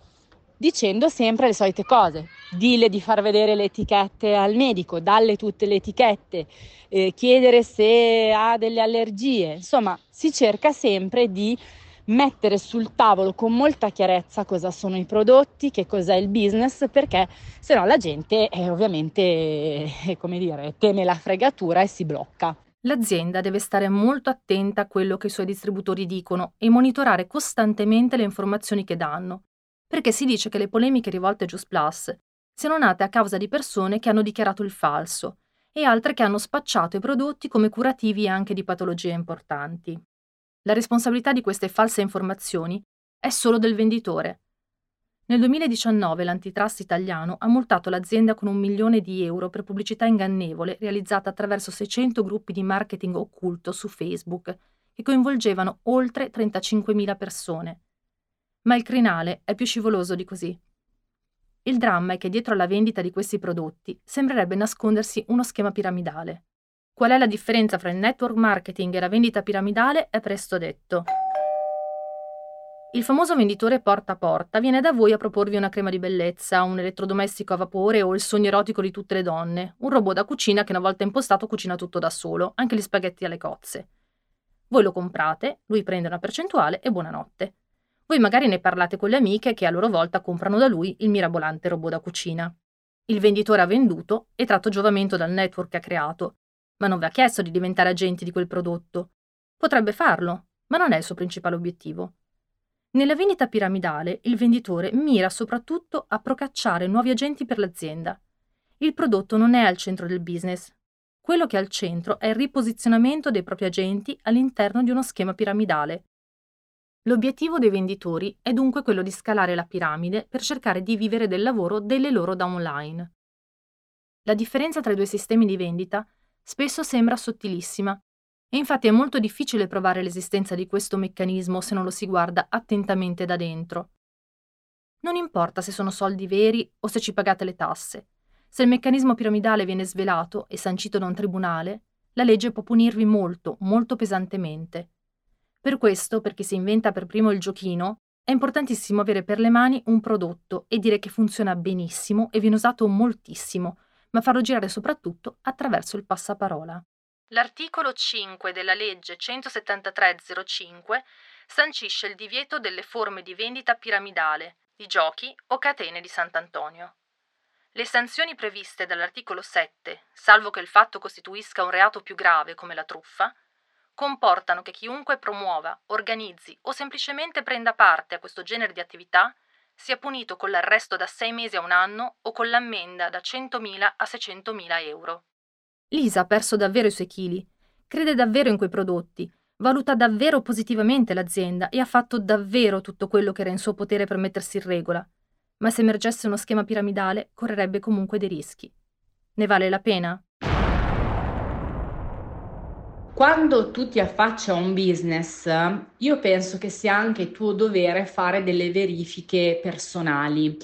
Speaker 1: dicendo sempre le solite cose. Dille di far vedere le etichette al medico, dalle tutte le etichette, eh, chiedere se ha delle allergie. Insomma, si cerca sempre di mettere sul tavolo con molta chiarezza cosa sono i prodotti, che cos'è il business, perché se no la gente eh, ovviamente, eh, come dire, teme la fregatura e si blocca.
Speaker 2: L'azienda deve stare molto attenta a quello che i suoi distributori dicono e monitorare costantemente le informazioni che danno, perché si dice che le polemiche rivolte a Just Plus siano nate a causa di persone che hanno dichiarato il falso e altre che hanno spacciato i prodotti come curativi anche di patologie importanti. La responsabilità di queste false informazioni è solo del venditore. Nel 2019 l'antitrust italiano ha multato l'azienda con un milione di euro per pubblicità ingannevole realizzata attraverso 600 gruppi di marketing occulto su Facebook che coinvolgevano oltre 35.000 persone. Ma il crinale è più scivoloso di così. Il dramma è che dietro alla vendita di questi prodotti sembrerebbe nascondersi uno schema piramidale. Qual è la differenza fra il network marketing e la vendita piramidale è presto detto. Il famoso venditore porta a porta viene da voi a proporvi una crema di bellezza, un elettrodomestico a vapore o il sogno erotico di tutte le donne, un robot da cucina che una volta impostato cucina tutto da solo, anche gli spaghetti alle cozze. Voi lo comprate, lui prende una percentuale e buonanotte. Voi magari ne parlate con le amiche che a loro volta comprano da lui il mirabolante robot da cucina. Il venditore ha venduto e tratto giovamento dal network che ha creato, ma non vi ha chiesto di diventare agenti di quel prodotto. Potrebbe farlo, ma non è il suo principale obiettivo. Nella vendita piramidale il venditore mira soprattutto a procacciare nuovi agenti per l'azienda. Il prodotto non è al centro del business. Quello che è al centro è il riposizionamento dei propri agenti all'interno di uno schema piramidale. L'obiettivo dei venditori è dunque quello di scalare la piramide per cercare di vivere del lavoro delle loro downline. La differenza tra i due sistemi di vendita spesso sembra sottilissima, e infatti è molto difficile provare l'esistenza di questo meccanismo se non lo si guarda attentamente da dentro. Non importa se sono soldi veri o se ci pagate le tasse. Se il meccanismo piramidale viene svelato e sancito da un tribunale, la legge può punirvi molto, molto pesantemente. Per questo, per chi si inventa per primo il giochino, è importantissimo avere per le mani un prodotto e dire che funziona benissimo e viene usato moltissimo, ma farlo girare soprattutto attraverso il passaparola. L'articolo 5 della legge 17305 sancisce il divieto delle forme di vendita piramidale, di giochi o catene di Sant'Antonio. Le sanzioni previste dall'articolo 7, salvo che il fatto costituisca un reato più grave come la truffa, comportano che chiunque promuova, organizzi o semplicemente prenda parte a questo genere di attività sia punito con l'arresto da sei mesi a un anno o con l'ammenda da 100.000 a 600.000 euro. Lisa ha perso davvero i suoi chili, crede davvero in quei prodotti, valuta davvero positivamente l'azienda e ha fatto davvero tutto quello che era in suo potere per mettersi in regola. Ma se emergesse uno schema piramidale, correrebbe comunque dei rischi. Ne vale la pena?
Speaker 1: Quando tu ti affacci a un business, io penso che sia anche tuo dovere fare delle verifiche personali.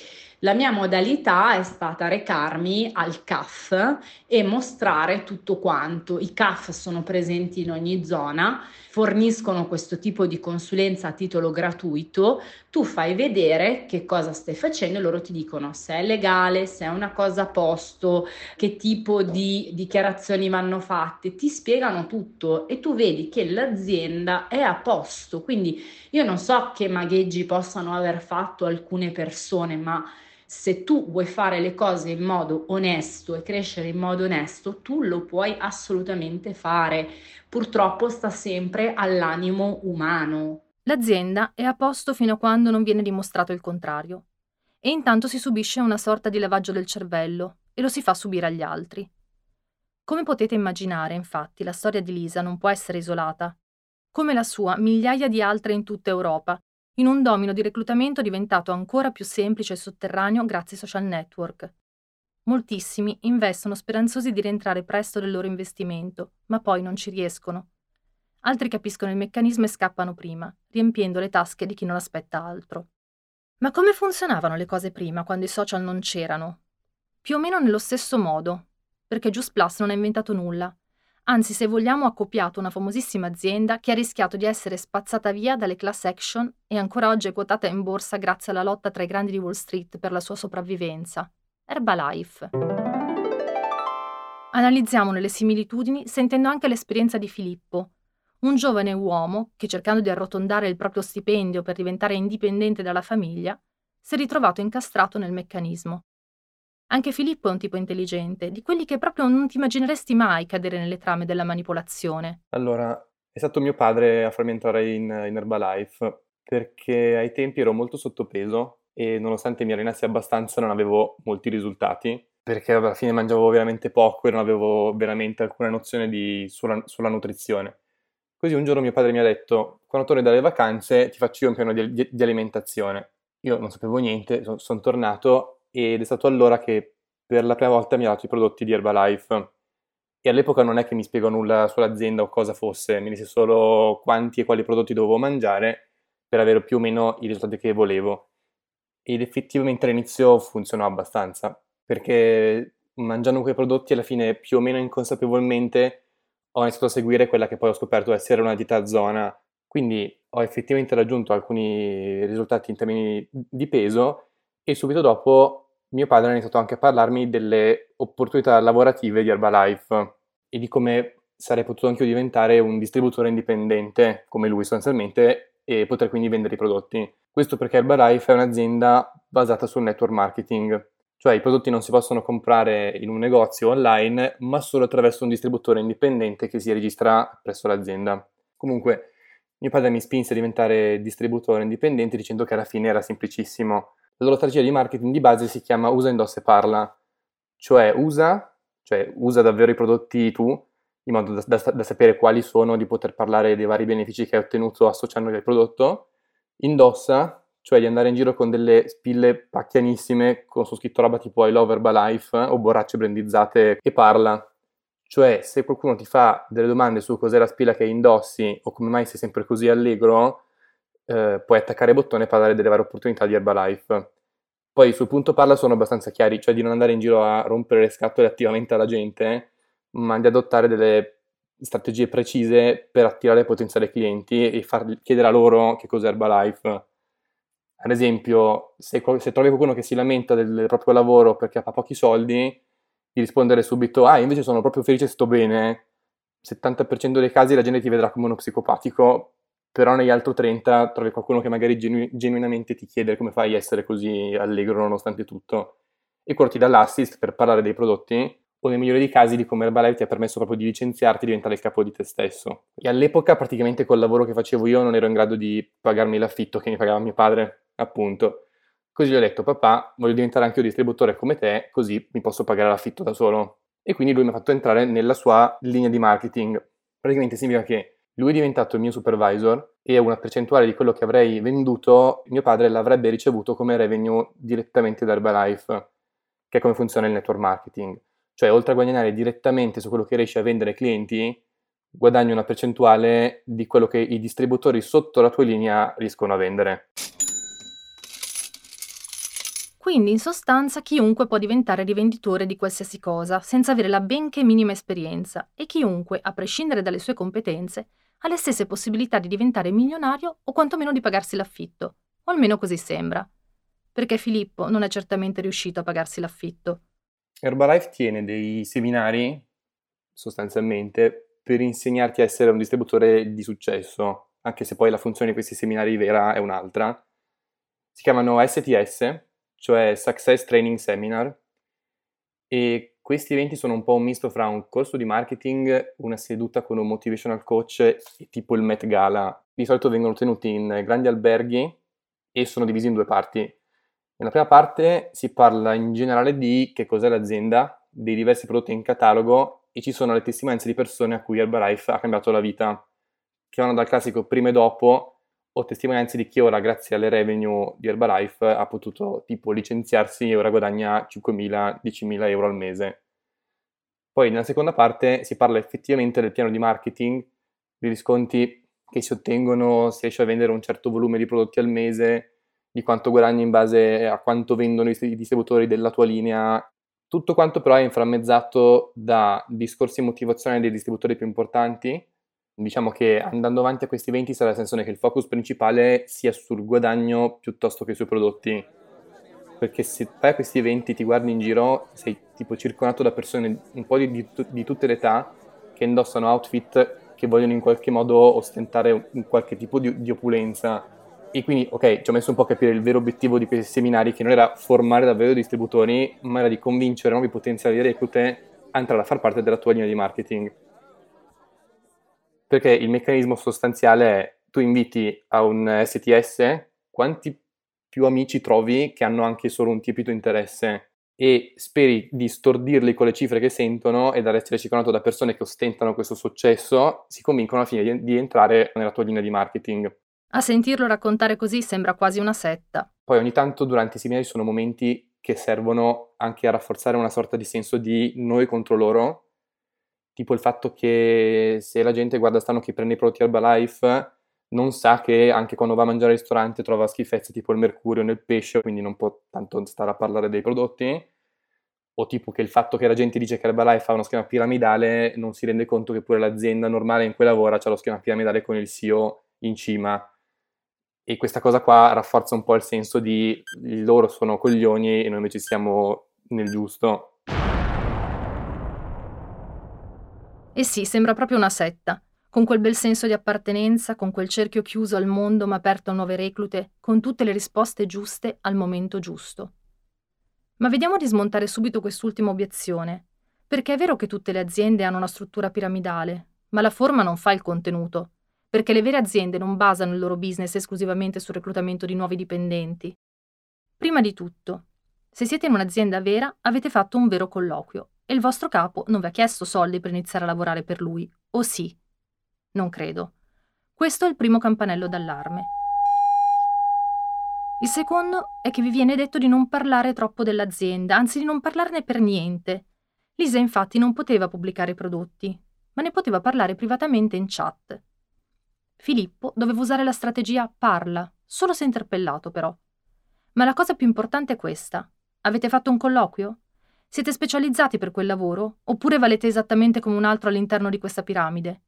Speaker 1: La mia modalità è stata recarmi al CAF e mostrare tutto quanto. I CAF sono presenti in ogni zona, forniscono questo tipo di consulenza a titolo gratuito, tu fai vedere che cosa stai facendo e loro ti dicono se è legale, se è una cosa a posto, che tipo di dichiarazioni vanno fatte, ti spiegano tutto e tu vedi che l'azienda è a posto. Quindi io non so che magheggi possano aver fatto alcune persone, ma se tu vuoi fare le cose in modo onesto e crescere in modo onesto, tu lo puoi assolutamente fare. Purtroppo sta sempre all'animo umano.
Speaker 2: L'azienda è a posto fino a quando non viene dimostrato il contrario. E intanto si subisce una sorta di lavaggio del cervello e lo si fa subire agli altri. Come potete immaginare, infatti, la storia di Lisa non può essere isolata. Come la sua, migliaia di altre in tutta Europa in un domino di reclutamento diventato ancora più semplice e sotterraneo grazie ai social network. Moltissimi investono speranzosi di rientrare presto del loro investimento, ma poi non ci riescono. Altri capiscono il meccanismo e scappano prima, riempiendo le tasche di chi non aspetta altro. Ma come funzionavano le cose prima, quando i social non c'erano? Più o meno nello stesso modo, perché Just Plus non ha inventato nulla. Anzi, se vogliamo, ha copiato una famosissima azienda che ha rischiato di essere spazzata via dalle class action e ancora oggi è quotata in borsa grazie alla lotta tra i grandi di Wall Street per la sua sopravvivenza. Herbalife. Analizziamone le similitudini sentendo anche l'esperienza di Filippo, un giovane uomo che cercando di arrotondare il proprio stipendio per diventare indipendente dalla famiglia, si è ritrovato incastrato nel meccanismo. Anche Filippo è un tipo intelligente, di quelli che proprio non ti immagineresti mai cadere nelle trame della manipolazione.
Speaker 4: Allora, è stato mio padre a farmi entrare in, in Herbalife perché ai tempi ero molto sottopeso e nonostante mi allenassi abbastanza non avevo molti risultati perché alla fine mangiavo veramente poco e non avevo veramente alcuna nozione di, sulla, sulla nutrizione. Così un giorno mio padre mi ha detto, quando torni dalle vacanze ti faccio io un piano di, di, di alimentazione. Io non sapevo niente, sono son tornato ed è stato allora che per la prima volta mi ha dato i prodotti di Herbalife. E all'epoca non è che mi spiegò nulla sull'azienda o cosa fosse, mi disse solo quanti e quali prodotti dovevo mangiare per avere più o meno i risultati che volevo. Ed effettivamente all'inizio funzionò abbastanza, perché mangiando quei prodotti alla fine più o meno inconsapevolmente ho iniziato a seguire quella che poi ho scoperto essere una dieta zona, quindi ho effettivamente raggiunto alcuni risultati in termini di peso e subito dopo mio padre ha iniziato anche a parlarmi delle opportunità lavorative di Herbalife e di come sarei potuto anche io diventare un distributore indipendente come lui sostanzialmente e poter quindi vendere i prodotti. Questo perché Herbalife è un'azienda basata sul network marketing, cioè i prodotti non si possono comprare in un negozio online, ma solo attraverso un distributore indipendente che si registra presso l'azienda. Comunque, mio padre mi spinse a diventare distributore indipendente dicendo che alla fine era semplicissimo. La loro strategia di marketing di base si chiama usa, indossa e parla, cioè usa, cioè usa davvero i prodotti tu, in modo da, da, da sapere quali sono, di poter parlare dei vari benefici che hai ottenuto associandoli al prodotto, indossa, cioè di andare in giro con delle spille pacchianissime con su scritto roba tipo I love Herbalife o borracce brandizzate e parla. Cioè, se qualcuno ti fa delle domande su cos'è la spilla che indossi o come mai sei sempre così allegro, eh, puoi attaccare bottone e parlare delle varie opportunità di Herbalife. Poi sul punto parla sono abbastanza chiari, cioè di non andare in giro a rompere le scatole attivamente alla gente, ma di adottare delle strategie precise per attirare potenziali clienti e far chiedere a loro che cos'è Herbalife ad esempio, se, se, trovi qualcuno che si lamenta del proprio lavoro perché ha pochi soldi, di rispondere subito, ah, invece sono proprio felice e sto bene. 70% dei casi la gente ti vedrà come uno psicopatico, però negli altri 30 trovi qualcuno che magari genu- genuinamente ti chiede come fai a essere così allegro nonostante tutto. E quello ti dà l'assist per parlare dei prodotti o nel migliore dei casi di come Herbalife ti ha permesso proprio di licenziarti e diventare il capo di te stesso. E all'epoca praticamente col lavoro che facevo io non ero in grado di pagarmi l'affitto che mi pagava mio padre appunto. Così gli ho detto, papà, voglio diventare anche io distributore come te, così mi posso pagare l'affitto da solo. E quindi lui mi ha fatto entrare nella sua linea di marketing. Praticamente significa che lui è diventato il mio supervisor e una percentuale di quello che avrei venduto, mio padre l'avrebbe ricevuto come revenue direttamente da Herbalife, che è come funziona il network marketing. Cioè, oltre a guadagnare direttamente su quello che riesci a vendere ai clienti, guadagni una percentuale di quello che i distributori sotto la tua linea riescono a vendere.
Speaker 2: Quindi, in sostanza, chiunque può diventare rivenditore di qualsiasi cosa, senza avere la benché minima esperienza, e chiunque, a prescindere dalle sue competenze, ha le stesse possibilità di diventare milionario o quantomeno di pagarsi l'affitto, o almeno così sembra. Perché Filippo non è certamente riuscito a pagarsi l'affitto.
Speaker 4: Herbalife tiene dei seminari, sostanzialmente, per insegnarti a essere un distributore di successo, anche se poi la funzione di questi seminari vera è un'altra. Si chiamano STS, cioè Success Training Seminar, e questi eventi sono un po' un misto fra un corso di marketing, una seduta con un motivational coach e tipo il Met Gala. Di solito vengono tenuti in grandi alberghi e sono divisi in due parti. Nella prima parte si parla in generale di che cos'è l'azienda, dei diversi prodotti in catalogo e ci sono le testimonianze di persone a cui Herbalife ha cambiato la vita, che vanno dal classico prima e dopo ho testimonianze di chi ora, grazie alle revenue di Herbalife, ha potuto tipo licenziarsi e ora guadagna 5.000-10.000 euro al mese. Poi nella seconda parte si parla effettivamente del piano di marketing, dei risconti che si ottengono, si riesce a vendere un certo volume di prodotti al mese, di quanto guadagni in base a quanto vendono i distributori della tua linea. Tutto quanto però è inframmezzato da discorsi motivazionali dei distributori più importanti, Diciamo che andando avanti a questi eventi sarà la sensazione che il focus principale sia sul guadagno piuttosto che sui prodotti. Perché se fai a questi eventi, ti guardi in giro, sei tipo circondato da persone un po' di, di, di tutte le età che indossano outfit che vogliono in qualche modo ostentare un qualche tipo di, di opulenza. E quindi, ok, ci ho messo un po' a capire il vero obiettivo di questi seminari, che non era formare davvero distributori, ma era di convincere nuovi potenziali reclute a entrare a far parte della tua linea di marketing perché il meccanismo sostanziale è tu inviti a un STS quanti più amici trovi che hanno anche solo un tiepito interesse e speri di stordirli con le cifre che sentono e dall'essere circondato da persone che ostentano questo successo, si convincono alla fine di, di entrare nella tua linea di marketing.
Speaker 2: A sentirlo raccontare così sembra quasi una setta.
Speaker 4: Poi ogni tanto durante i seminari sono momenti che servono anche a rafforzare una sorta di senso di noi contro loro tipo il fatto che se la gente guarda strano chi prende i prodotti Herbalife non sa che anche quando va a mangiare al ristorante trova schifezze tipo il mercurio nel pesce, quindi non può tanto stare a parlare dei prodotti, o tipo che il fatto che la gente dice che Herbalife ha uno schema piramidale non si rende conto che pure l'azienda normale in cui lavora ha lo schema piramidale con il CEO in cima. E questa cosa qua rafforza un po' il senso di loro sono coglioni e noi invece siamo nel giusto.
Speaker 2: E sì, sembra proprio una setta, con quel bel senso di appartenenza, con quel cerchio chiuso al mondo ma aperto a nuove reclute, con tutte le risposte giuste al momento giusto. Ma vediamo di smontare subito quest'ultima obiezione, perché è vero che tutte le aziende hanno una struttura piramidale, ma la forma non fa il contenuto, perché le vere aziende non basano il loro business esclusivamente sul reclutamento di nuovi dipendenti. Prima di tutto, se siete in un'azienda vera, avete fatto un vero colloquio e il vostro capo non vi ha chiesto soldi per iniziare a lavorare per lui, o sì? Non credo. Questo è il primo campanello d'allarme. Il secondo è che vi viene detto di non parlare troppo dell'azienda, anzi di non parlarne per niente. Lisa infatti non poteva pubblicare i prodotti, ma ne poteva parlare privatamente in chat. Filippo doveva usare la strategia parla, solo se interpellato però. Ma la cosa più importante è questa. Avete fatto un colloquio? Siete specializzati per quel lavoro? Oppure valete esattamente come un altro all'interno di questa piramide?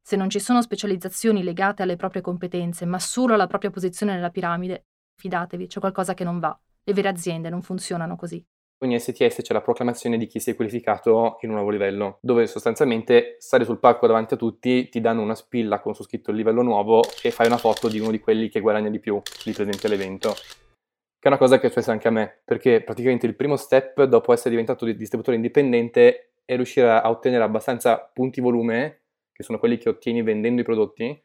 Speaker 2: Se non ci sono specializzazioni legate alle proprie competenze, ma solo alla propria posizione nella piramide, fidatevi, c'è qualcosa che non va. Le vere aziende non funzionano così.
Speaker 4: Ogni STS c'è la proclamazione di chi si è qualificato in un nuovo livello, dove sostanzialmente sali sul palco davanti a tutti, ti danno una spilla con su scritto il livello nuovo e fai una foto di uno di quelli che guadagna di più lì presenti all'evento che è una cosa che è successa anche a me, perché praticamente il primo step dopo essere diventato distributore indipendente è riuscire a ottenere abbastanza punti volume, che sono quelli che ottieni vendendo i prodotti,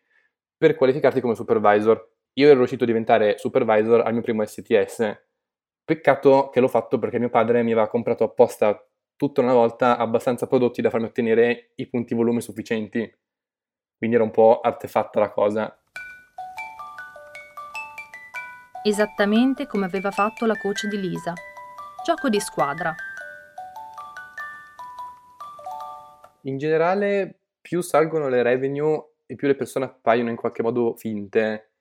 Speaker 4: per qualificarti come supervisor. Io ero riuscito a diventare supervisor al mio primo STS. Peccato che l'ho fatto perché mio padre mi aveva comprato apposta tutta una volta abbastanza prodotti da farmi ottenere i punti volume sufficienti. Quindi era un po' artefatta la cosa.
Speaker 2: Esattamente come aveva fatto la coach di Lisa. Gioco di squadra.
Speaker 4: In generale, più salgono le revenue e più le persone appaiono in qualche modo finte.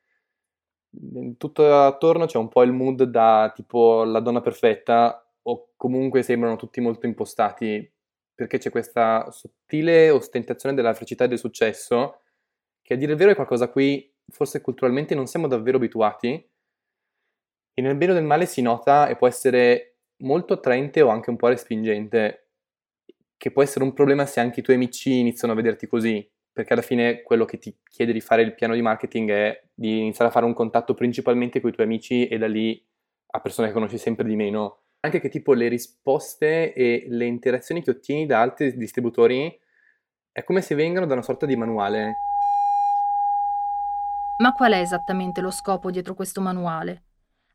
Speaker 4: Tutto attorno c'è un po' il mood da tipo la donna perfetta o comunque sembrano tutti molto impostati perché c'è questa sottile ostentazione della felicità e del successo che a dire il vero è qualcosa a cui forse culturalmente non siamo davvero abituati e nel bene o nel male si nota e può essere molto attraente o anche un po' respingente, che può essere un problema se anche i tuoi amici iniziano a vederti così, perché alla fine quello che ti chiede di fare il piano di marketing è di iniziare a fare un contatto principalmente con i tuoi amici e da lì a persone che conosci sempre di meno. Anche che tipo le risposte e le interazioni che ottieni da altri distributori è come se vengano da una sorta di manuale.
Speaker 2: Ma qual è esattamente lo scopo dietro questo manuale?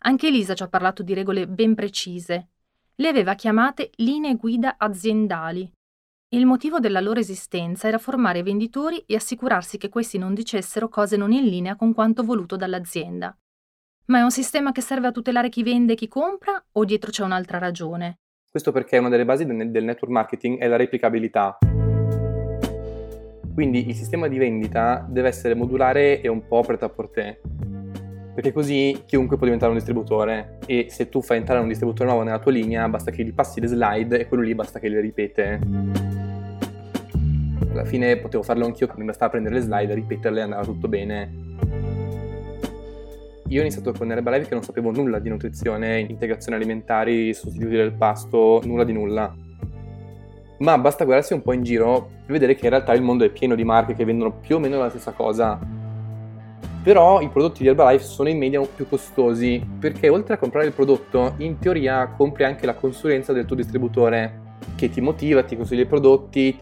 Speaker 2: Anche Elisa ci ha parlato di regole ben precise. Le aveva chiamate linee guida aziendali. Il motivo della loro esistenza era formare i venditori e assicurarsi che questi non dicessero cose non in linea con quanto voluto dall'azienda. Ma è un sistema che serve a tutelare chi vende e chi compra o dietro c'è un'altra ragione?
Speaker 4: Questo perché una delle basi del, network marketing è la replicabilità. Quindi il sistema di vendita deve essere modulare e un po' prêt à porter perché così chiunque può diventare un distributore e se tu fai entrare un distributore nuovo nella tua linea basta che gli passi le slide e quello lì basta che le ripete. Alla fine potevo farlo anch'io, mi bastava prendere le slide, ripeterle e andava tutto bene. Io ho iniziato con Herbalife che non sapevo nulla di nutrizione, integrazione alimentari, sostituti del pasto, nulla di nulla. Ma basta guardarsi un po' in giro per vedere che in realtà il mondo è pieno di marche che vendono più o meno la stessa cosa però i prodotti di Herbalife sono in media più costosi perché oltre a comprare il prodotto, in teoria compri anche la consulenza del tuo distributore che ti motiva, ti consiglia i prodotti.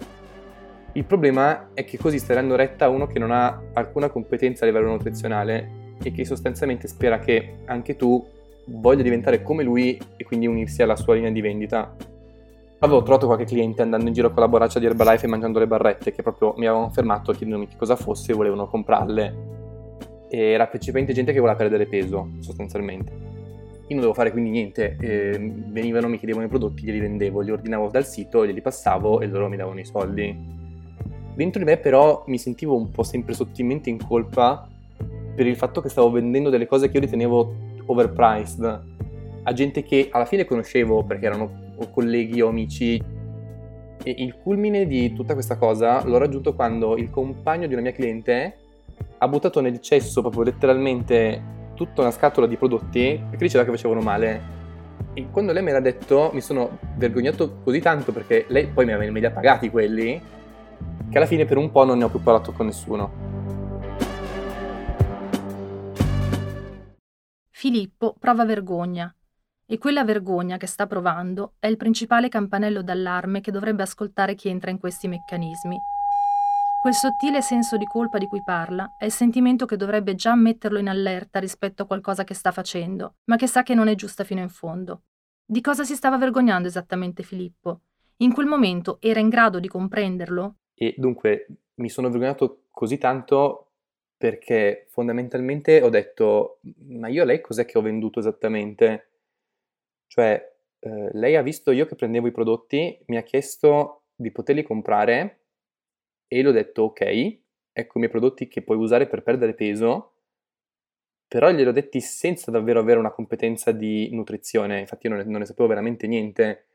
Speaker 4: Il problema è che così stai dando retta a uno che non ha alcuna competenza a livello nutrizionale e che sostanzialmente spera che anche tu voglia diventare come lui e quindi unirsi alla sua linea di vendita. Avevo trovato qualche cliente andando in giro con la borraccia di Herbalife e mangiando le barrette che proprio mi avevano fermato chiedendomi che cosa fosse e volevano comprarle era principalmente gente che voleva perdere peso, sostanzialmente. Io non dovevo fare quindi niente, eh, venivano, mi chiedevano i prodotti, glieli vendevo, li ordinavo dal sito, glieli passavo e loro mi davano i soldi. Dentro di me però mi sentivo un po' sempre sottilmente in colpa per il fatto che stavo vendendo delle cose che io ritenevo overpriced a gente che alla fine conoscevo perché erano colleghi o amici e il culmine di tutta questa cosa l'ho raggiunto quando il compagno di una mia cliente ha buttato nel cesso proprio letteralmente tutta una scatola di prodotti perché diceva che facevano male. E quando lei me l'ha detto mi sono vergognato così tanto perché lei poi me li ha pagati quelli che alla fine per un po' non ne ho più parlato con nessuno.
Speaker 2: Filippo prova vergogna e quella vergogna che sta provando è il principale campanello d'allarme che dovrebbe ascoltare chi entra in questi meccanismi Quel sottile senso di colpa di cui parla è il sentimento che dovrebbe già metterlo in allerta rispetto a qualcosa che sta facendo, ma che sa che non è giusta fino in fondo. Di cosa si stava vergognando esattamente Filippo? In quel momento era in grado di comprenderlo?
Speaker 4: E dunque mi sono vergognato così tanto perché fondamentalmente ho detto, ma io a lei cos'è che ho venduto esattamente? Cioè, eh, lei ha visto io che prendevo i prodotti, mi ha chiesto di poterli comprare e le ho detto ok, ecco i miei prodotti che puoi usare per perdere peso, però gliel'ho detti senza davvero avere una competenza di nutrizione, infatti io non ne, non ne sapevo veramente niente,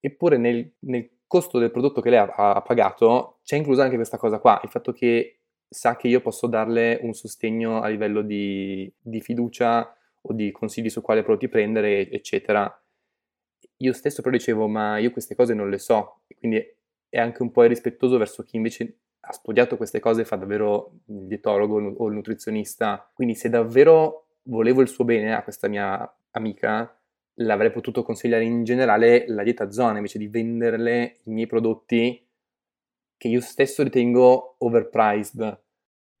Speaker 4: eppure nel, nel, costo del prodotto che lei ha, ha pagato c'è inclusa anche questa cosa qua, il fatto che sa che io posso darle un sostegno a livello di, di fiducia o di consigli su quale prodotti prendere, eccetera. Io stesso però dicevo, ma io queste cose non le so, quindi è anche un po' irrispettoso verso chi invece ha studiato queste cose e fa davvero il dietologo o il nutrizionista. Quindi se davvero volevo il suo bene a questa mia amica, l'avrei potuto consigliare in generale la dieta zona invece di venderle i miei prodotti che io stesso ritengo overpriced.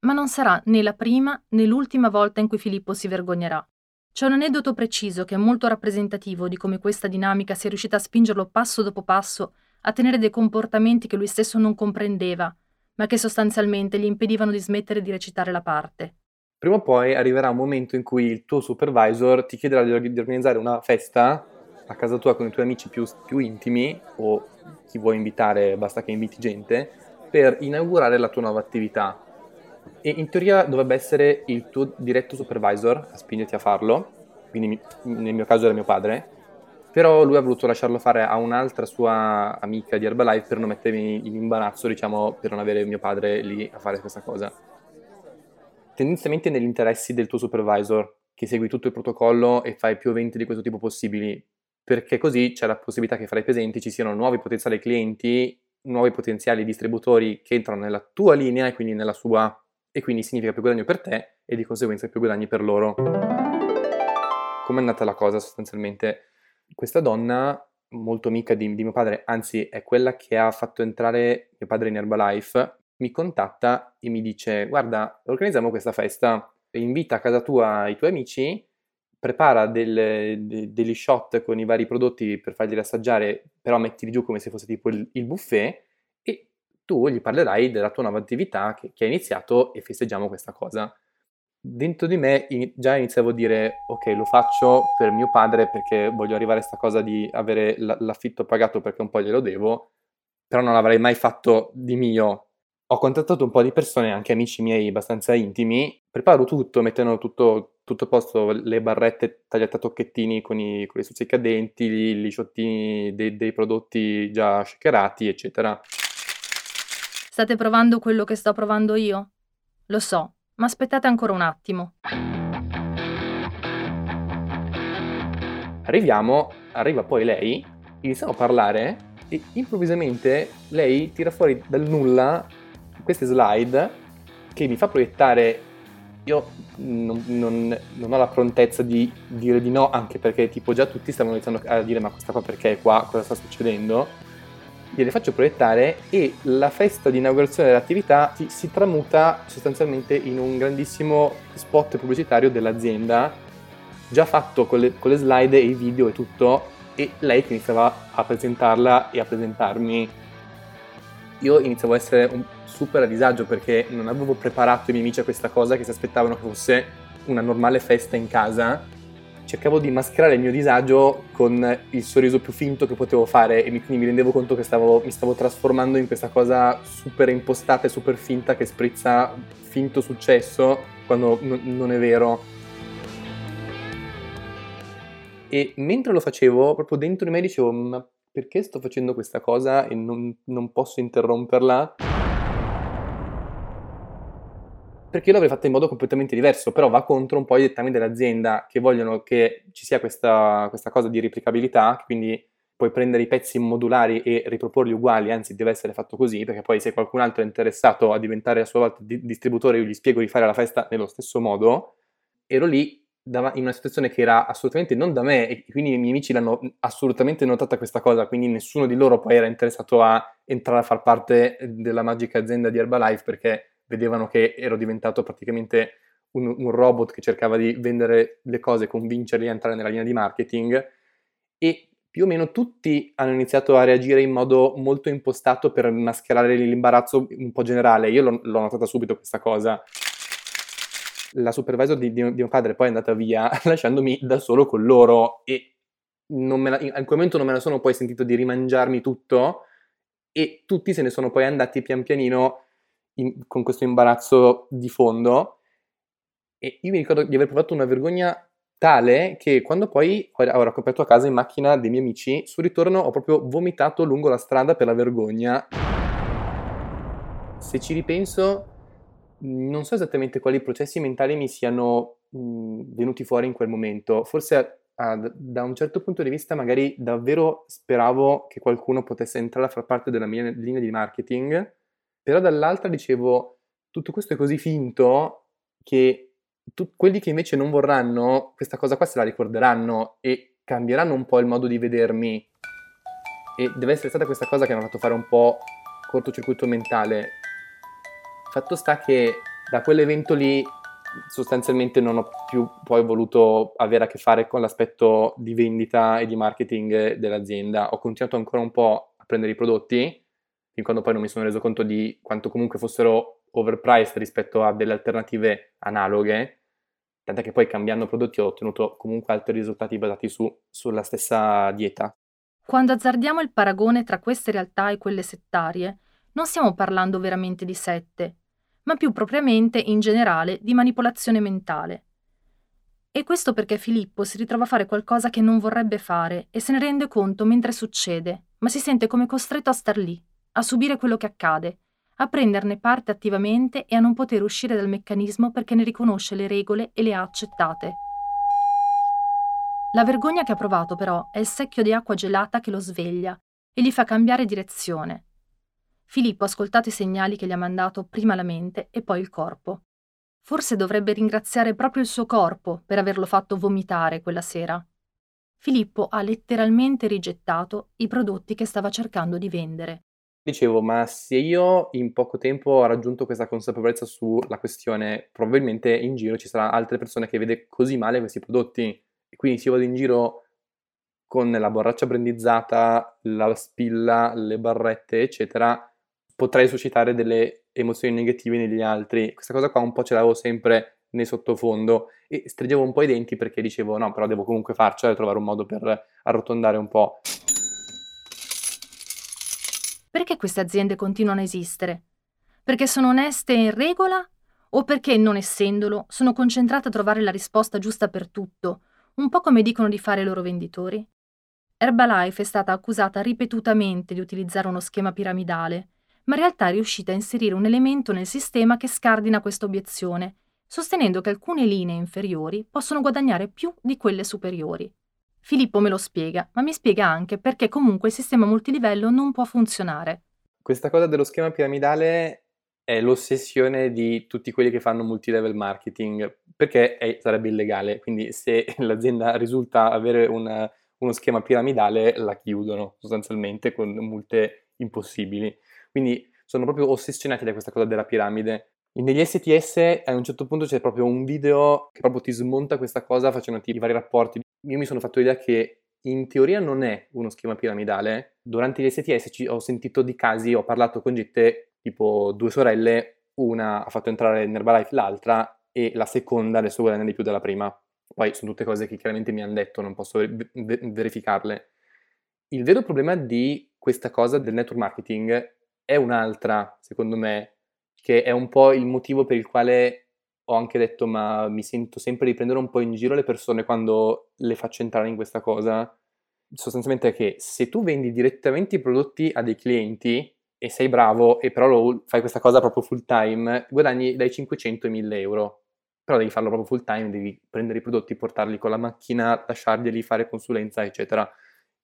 Speaker 2: Ma non sarà né la prima né l'ultima volta in cui Filippo si vergognerà. C'è un aneddoto preciso che è molto rappresentativo di come questa dinamica sia riuscita a spingerlo passo dopo passo a tenere dei comportamenti che lui stesso non comprendeva, ma che sostanzialmente gli impedivano di smettere di recitare la parte.
Speaker 4: Prima o poi arriverà un momento in cui il tuo supervisor ti chiederà di, organizzare una festa a casa tua con i tuoi amici più, più intimi o chi vuoi invitare, basta che inviti gente, per inaugurare la tua nuova attività. E in teoria dovrebbe essere il tuo diretto supervisor a spingerti a farlo, quindi nel mio caso era mio padre, però lui ha voluto lasciarlo fare a un'altra sua amica di Herbalife per non mettermi in imbarazzo, diciamo, per non avere mio padre lì a fare questa cosa. Tendenzialmente negli interessi del tuo supervisor, che segui tutto il protocollo e fai più eventi di questo tipo possibili, perché così c'è la possibilità che fra i presenti ci siano nuovi potenziali clienti, nuovi potenziali distributori che entrano nella tua linea e quindi nella sua, e quindi significa più guadagno per te e di conseguenza più guadagni per loro. Com'è andata la cosa sostanzialmente? Questa donna, molto amica di, di, mio padre, anzi è quella che ha fatto entrare mio padre in Herbalife, mi contatta e mi dice guarda, organizziamo questa festa, invita a casa tua i tuoi amici, prepara del, de, degli shot con i vari prodotti per farli assaggiare, però mettili giù come se fosse tipo il, il buffet tu gli parlerai della tua nuova attività che, che hai iniziato e festeggiamo questa cosa. Dentro di me in, già iniziavo a dire ok lo faccio per mio padre perché voglio arrivare a questa cosa di avere l- l'affitto pagato perché un po' glielo devo, però non l'avrei mai fatto di mio. Ho contattato un po' di persone, anche amici miei abbastanza intimi, preparo tutto mettendo tutto, tutto a posto, le barrette tagliate a tocchettini con i, con i stuzzicadenti, i lisciottini dei, dei prodotti già shakerati, eccetera.
Speaker 2: State provando quello che sto provando io? Lo so, ma aspettate ancora un attimo.
Speaker 4: Arriviamo, arriva poi lei, iniziamo a parlare e improvvisamente lei tira fuori dal nulla queste slide che mi fa proiettare io non, non, non, ho la prontezza di dire di no, anche perché tipo già tutti stavano iniziando a dire ma questa qua perché è qua, cosa sta succedendo? Gliele faccio proiettare e la festa di inaugurazione dell'attività si, si tramuta sostanzialmente in un grandissimo spot pubblicitario dell'azienda, già fatto con le, con le slide e i video e tutto, e lei che iniziava a presentarla e a presentarmi. Io iniziavo a essere un super a disagio perché non avevo preparato i miei amici a questa cosa che si aspettavano che fosse una normale festa in casa cercavo di mascherare il mio disagio con il sorriso più finto che potevo fare e mi, quindi mi rendevo conto che stavo, mi stavo trasformando in questa cosa super impostata e super finta che sprizza finto successo quando n- non è vero. E mentre lo facevo, proprio dentro di me dicevo, ma perché sto facendo questa cosa e non, non posso interromperla? Perché io l'avrei fatta in modo completamente diverso, però va contro un po' i dettami dell'azienda che vogliono che ci sia questa, questa cosa di replicabilità, quindi puoi prendere i pezzi modulari e riproporli uguali, anzi deve essere fatto così, perché poi se qualcun altro è interessato a diventare a sua volta di- distributore, io gli spiego di fare la festa nello stesso modo, ero lì in una situazione che era assolutamente non da me e quindi i miei amici l'hanno assolutamente notata questa cosa, quindi nessuno di loro poi era interessato a entrare a far parte della magica azienda di Herbalife perché vedevano che ero diventato praticamente un, un, robot che cercava di vendere le cose, convincerli a entrare nella linea di marketing e più o meno tutti hanno iniziato a reagire in modo molto impostato per mascherare l'imbarazzo un po' generale. Io l'ho, l'ho notata subito questa cosa. La supervisor di, di, mio padre poi è andata via lasciandomi da solo con loro e la, in, quel momento non me la sono poi sentito di rimangiarmi tutto e tutti se ne sono poi andati pian pianino in, con questo imbarazzo di fondo e io mi ricordo di aver provato una vergogna tale che quando poi ho raccompato a casa in macchina dei miei amici, sul ritorno ho proprio vomitato lungo la strada per la vergogna. Se ci ripenso, non so esattamente quali processi mentali mi siano mh, venuti fuori in quel momento. Forse a, da un certo punto di vista magari davvero speravo che qualcuno potesse entrare a far parte della mia linea di marketing però dall'altra dicevo, tutto questo è così finto che tu, quelli che invece non vorranno questa cosa qua se la ricorderanno e cambieranno un po' il modo di vedermi. E deve essere stata questa cosa che mi ha fatto fare un po' cortocircuito mentale. Fatto sta che da quell'evento lì sostanzialmente non ho più poi voluto avere a che fare con l'aspetto di vendita e di marketing dell'azienda. Ho continuato ancora un po' a prendere i prodotti, fin quando poi non mi sono reso conto di quanto comunque fossero overpriced rispetto a delle alternative analoghe, tant'è che poi cambiando prodotti ho ottenuto comunque altri risultati basati su, sulla stessa dieta.
Speaker 2: Quando azzardiamo il paragone tra queste realtà e quelle settarie, non stiamo parlando veramente di sette, ma più propriamente in generale di manipolazione mentale. E questo perché Filippo si ritrova a fare qualcosa che non vorrebbe fare e se ne rende conto mentre succede, ma si sente come costretto a star lì, a subire quello che accade, a prenderne parte attivamente e a non poter uscire dal meccanismo perché ne riconosce le regole e le ha accettate. La vergogna che ha provato però è il secchio di acqua gelata che lo sveglia e gli fa cambiare direzione. Filippo ha ascoltato i segnali che gli ha mandato prima la mente e poi il corpo. Forse dovrebbe ringraziare proprio il suo corpo per averlo fatto vomitare quella sera. Filippo ha letteralmente rigettato i prodotti che stava cercando di vendere.
Speaker 4: Dicevo, ma se io in poco tempo ho raggiunto questa consapevolezza sulla questione, probabilmente in giro ci saranno altre persone che vede così male questi prodotti. E quindi se io vado in giro con la borraccia brandizzata, la spilla, le barrette, eccetera, potrei suscitare delle emozioni negative negli altri. Questa cosa qua un po' ce l'avevo sempre nel sottofondo e stringevo un po' i denti perché dicevo no, però devo comunque farcela e trovare un modo per arrotondare un po'.
Speaker 2: Perché queste aziende continuano a esistere? Perché sono oneste e in regola? O perché, non essendolo, sono concentrate a trovare la risposta giusta per tutto, un po' come dicono di fare i loro venditori? Herbalife è stata accusata ripetutamente di utilizzare uno schema piramidale, ma in realtà è riuscita a inserire un elemento nel sistema che scardina questa obiezione sostenendo che alcune linee inferiori possono guadagnare più di quelle superiori. Filippo me lo spiega, ma mi spiega anche perché comunque il sistema multilivello non può funzionare.
Speaker 4: Questa cosa dello schema piramidale è l'ossessione di tutti quelli che fanno multilevel marketing, perché è, sarebbe illegale, quindi se l'azienda risulta avere una, uno schema piramidale la chiudono sostanzialmente con multe impossibili. Quindi sono proprio ossessionati da questa cosa della piramide negli STS a un certo punto c'è proprio un video che proprio ti smonta questa cosa facendoti i vari rapporti. Io mi sono fatto l'idea che in teoria non è uno schema piramidale. Durante gli STS ho sentito di casi, ho parlato con gente tipo due sorelle, una ha fatto entrare in Herbalife l'altra e la seconda adesso guadagna di più della prima. Poi sono tutte cose che chiaramente mi hanno detto, non posso ver- verificarle. Il vero problema di questa cosa del network marketing è un'altra, secondo me, che è un po' il motivo per il quale ho anche detto ma mi sento sempre di prendere un po' in giro le persone quando le faccio entrare in questa cosa. Sostanzialmente è che se tu vendi direttamente i prodotti a dei clienti e sei bravo e però lo, fai questa cosa proprio full time, guadagni dai 500 ai 1000 euro. Però devi farlo proprio full time, devi prendere i prodotti, portarli con la macchina, lasciarglieli, fare consulenza, eccetera.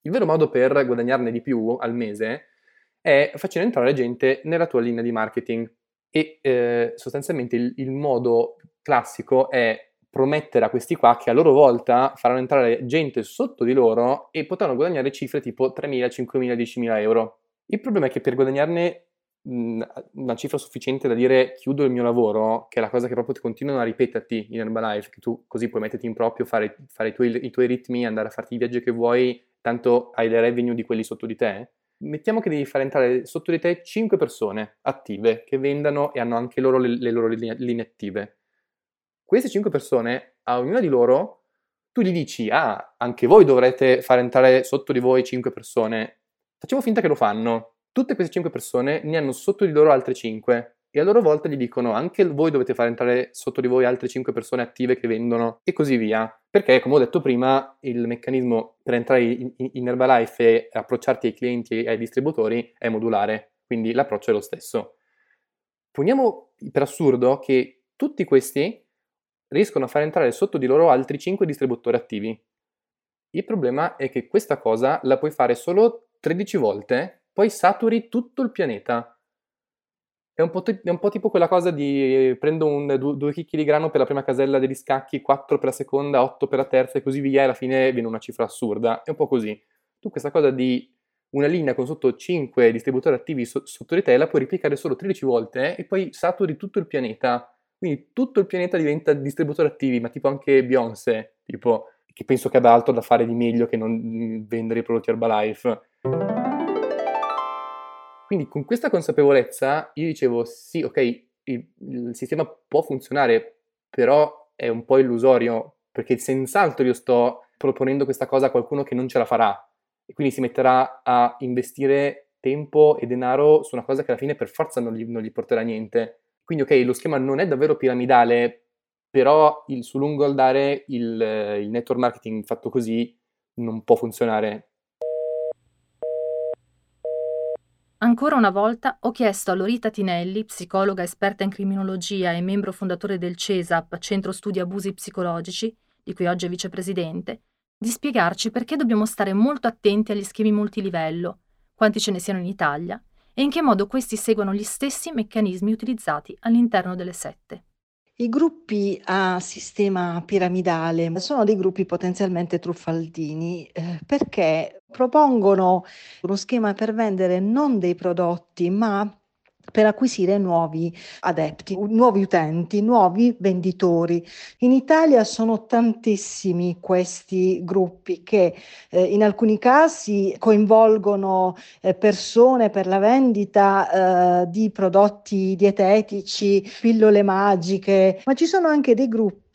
Speaker 4: Il vero modo per guadagnarne di più al mese è facendo entrare gente nella tua linea di marketing e eh, sostanzialmente il, il modo classico è promettere a questi qua che a loro volta faranno entrare gente sotto di loro e potranno guadagnare cifre tipo 3.000, 5.000, 10.000 euro. Il problema è che per guadagnarne mh, una cifra sufficiente da dire chiudo il mio lavoro, che è la cosa che proprio ti continuano a ripeterti in Herbalife, che tu così puoi metterti in proprio, fare, fare i, tuoi, i tuoi ritmi, andare a farti i viaggi che vuoi, tanto hai le revenue di quelli sotto di te, mettiamo che devi fare entrare sotto di te 5 persone attive che vendano e hanno anche loro le, le loro linee, linee attive. Queste 5 persone, a ognuna di loro, tu gli dici, ah, anche voi dovrete fare entrare sotto di voi 5 persone. Facciamo finta che lo fanno. Tutte queste 5 persone ne hanno sotto di loro altre 5 e a loro volta gli dicono anche voi dovete fare entrare sotto di voi altre 5 persone attive che vendono e così via. Perché, come ho detto prima, il meccanismo per entrare in, in Herbalife e approcciarti ai clienti e ai distributori è modulare, quindi l'approccio è lo stesso. Poniamo per assurdo che tutti questi riescono a far entrare sotto di loro altri 5 distributori attivi. Il problema è che questa cosa la puoi fare solo 13 volte, poi saturi tutto il pianeta è un, t- è un, po tipo quella cosa di prendo un, due, due, chicchi di grano per la prima casella degli scacchi, quattro per la seconda, otto per la terza e così via, e alla fine viene una cifra assurda. È un po' così. Tu questa cosa di una linea con sotto 5 distributori attivi so- sotto di te la puoi replicare solo 13 volte eh, e poi saturi tutto il pianeta. Quindi tutto il pianeta diventa distributori attivi, ma tipo anche Beyoncé, tipo, che penso che abbia altro da fare di meglio che non mm, vendere i prodotti Herbalife. Quindi con questa consapevolezza io dicevo sì, ok, il, il sistema può funzionare, però è un po' illusorio, perché senz'altro io sto proponendo questa cosa a qualcuno che non ce la farà e quindi si metterà a investire tempo e denaro su una cosa che alla fine per forza non gli, non gli porterà niente. Quindi ok, lo schema non è davvero piramidale, però il, su lungo andare il, il network marketing fatto così non può funzionare
Speaker 2: Ancora una volta ho chiesto a Lorita Tinelli, psicologa esperta in criminologia e membro fondatore del CESAP, Centro Studi Abusi Psicologici, di cui oggi è vicepresidente, di spiegarci perché dobbiamo stare molto attenti agli schemi multilivello, quanti ce ne siano in Italia e in che modo questi seguono gli stessi meccanismi utilizzati all'interno delle sette.
Speaker 5: I gruppi a sistema piramidale sono dei gruppi potenzialmente truffaldini eh, perché propongono uno schema per vendere non dei prodotti, ma per acquisire nuovi adepti, nuovi utenti, nuovi venditori. In Italia sono tantissimi questi gruppi che eh, in alcuni casi coinvolgono eh, persone per la vendita eh, di prodotti dietetici, pillole magiche, ma ci sono anche dei gruppi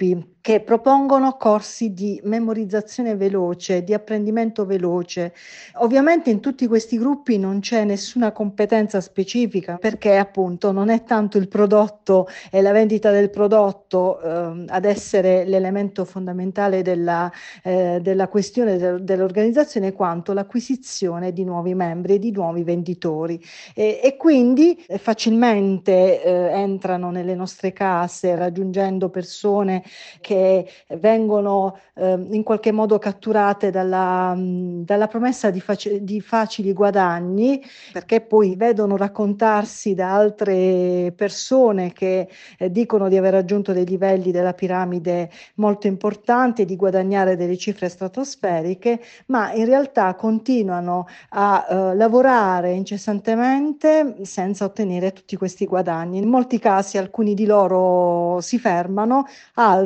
Speaker 5: che propongono corsi di memorizzazione veloce, di apprendimento veloce. Ovviamente in tutti questi gruppi non c'è nessuna competenza specifica perché appunto non è tanto il prodotto e la vendita del prodotto eh, ad essere l'elemento fondamentale della, eh, della questione de- dell'organizzazione quanto l'acquisizione di nuovi membri e di nuovi venditori e, e quindi eh, facilmente eh, entrano nelle nostre case raggiungendo persone che vengono eh, in qualche modo catturate dalla, dalla promessa di, faci- di, facili guadagni, perché poi vedono raccontarsi da altre persone che eh, dicono di aver raggiunto dei livelli della piramide molto importanti e di guadagnare delle cifre stratosferiche, ma in realtà continuano a eh, lavorare incessantemente senza ottenere tutti questi guadagni. In molti casi alcuni di loro si fermano, altri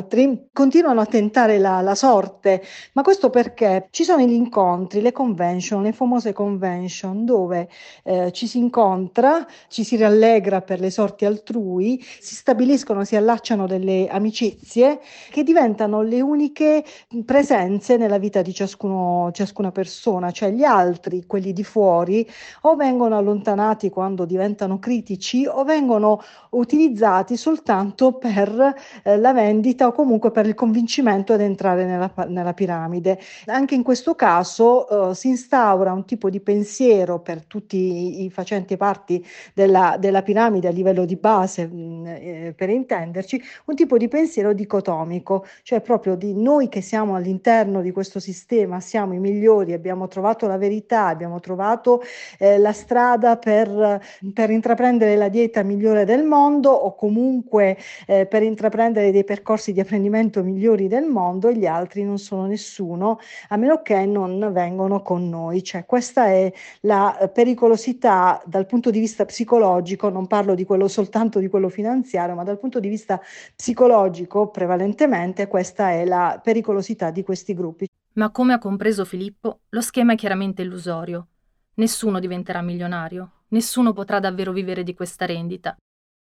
Speaker 5: continuano a tentare la, la, sorte, ma questo perché? Ci sono gli incontri, le convention, le famose convention dove eh, ci si incontra, ci si rallegra per le sorti altrui, si stabiliscono, si allacciano delle amicizie che diventano le uniche presenze nella vita di ciascuno, ciascuna persona, cioè gli altri, quelli di fuori, o vengono allontanati quando diventano critici o vengono utilizzati soltanto per eh, la vendita o comunque per il convincimento ad entrare nella, nella piramide. Anche in questo caso eh, si instaura un tipo di pensiero per tutti i, i facenti parti della, della, piramide a livello di base, mh, mm, eh, per intenderci, un tipo di pensiero dicotomico, cioè proprio di noi che siamo all'interno di questo sistema, siamo i migliori, abbiamo trovato la verità, abbiamo trovato eh, la strada per, per, intraprendere la dieta migliore del mondo o comunque eh, per intraprendere dei percorsi di apprendimento migliori del mondo e gli altri non sono nessuno, a meno che non vengono con noi. Cioè, questa è la eh, pericolosità dal punto di vista psicologico, non parlo di quello soltanto di quello finanziario, ma dal punto di vista psicologico prevalentemente questa è la pericolosità di questi gruppi.
Speaker 2: Ma come ha compreso Filippo, lo schema è chiaramente illusorio. Nessuno diventerà milionario, nessuno potrà davvero vivere di questa rendita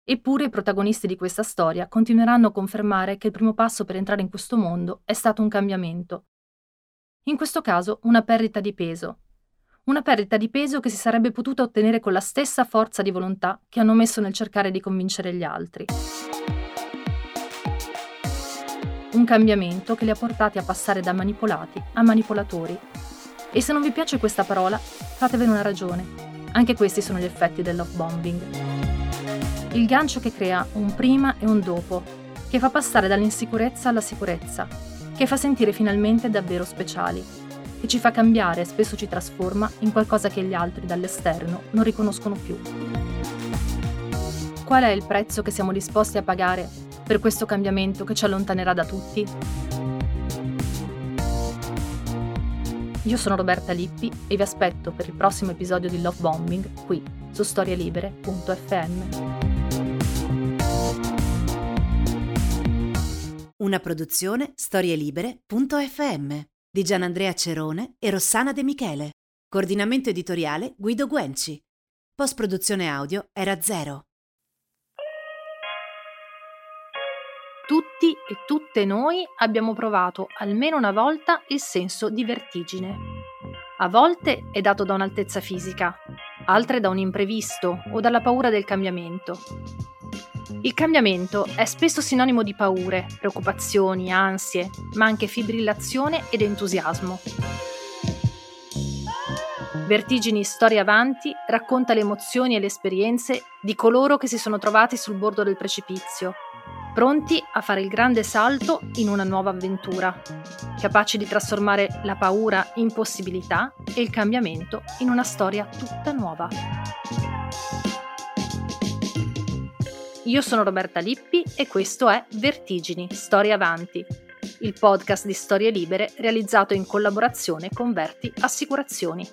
Speaker 2: Eppure i protagonisti di questa storia continueranno a confermare che il primo passo per entrare in questo mondo è stato un cambiamento. In questo caso una perdita di peso. Una perdita di peso che si sarebbe potuta ottenere con la stessa forza di volontà che hanno messo nel cercare di convincere gli altri. Un cambiamento che li ha portati a passare da manipolati a manipolatori. E se non vi piace questa parola, fatevene una ragione. Anche questi sono gli effetti del love bombing il gancio che crea un prima e un dopo, che fa passare dall'insicurezza alla sicurezza, che fa sentire finalmente davvero speciali, che ci fa cambiare e spesso ci trasforma in qualcosa che gli altri dall'esterno non riconoscono più. Qual è il prezzo che siamo disposti a pagare per questo cambiamento che ci allontanerà da tutti? Io sono Roberta Lippi e vi aspetto per il prossimo episodio di Love Bombing qui su storielibere.fm.
Speaker 6: Una produzione storielibere.fm di Gianandrea Cerone e Rossana De Michele. Coordinamento editoriale Guido Guenci. Post produzione audio era zero.
Speaker 2: Tutti e tutte noi abbiamo provato almeno una volta il senso di vertigine. A volte è dato da un'altezza fisica, altre da un imprevisto o dalla paura del cambiamento. Il cambiamento è spesso sinonimo di paure, preoccupazioni, ansie, ma anche fibrillazione ed entusiasmo. Vertigini Storia Avanti racconta le emozioni e le esperienze di coloro che si sono trovati sul bordo del precipizio, pronti a fare il grande salto in una nuova avventura, capaci di trasformare la paura in possibilità e il cambiamento in una storia tutta nuova. Io sono Roberta Lippi e questo è Vertigini, Storia Avanti, il podcast di storie libere realizzato in collaborazione con Verti Assicurazioni.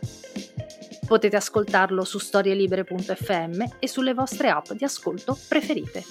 Speaker 2: Potete ascoltarlo su storielibere.fm e sulle vostre app di ascolto preferite.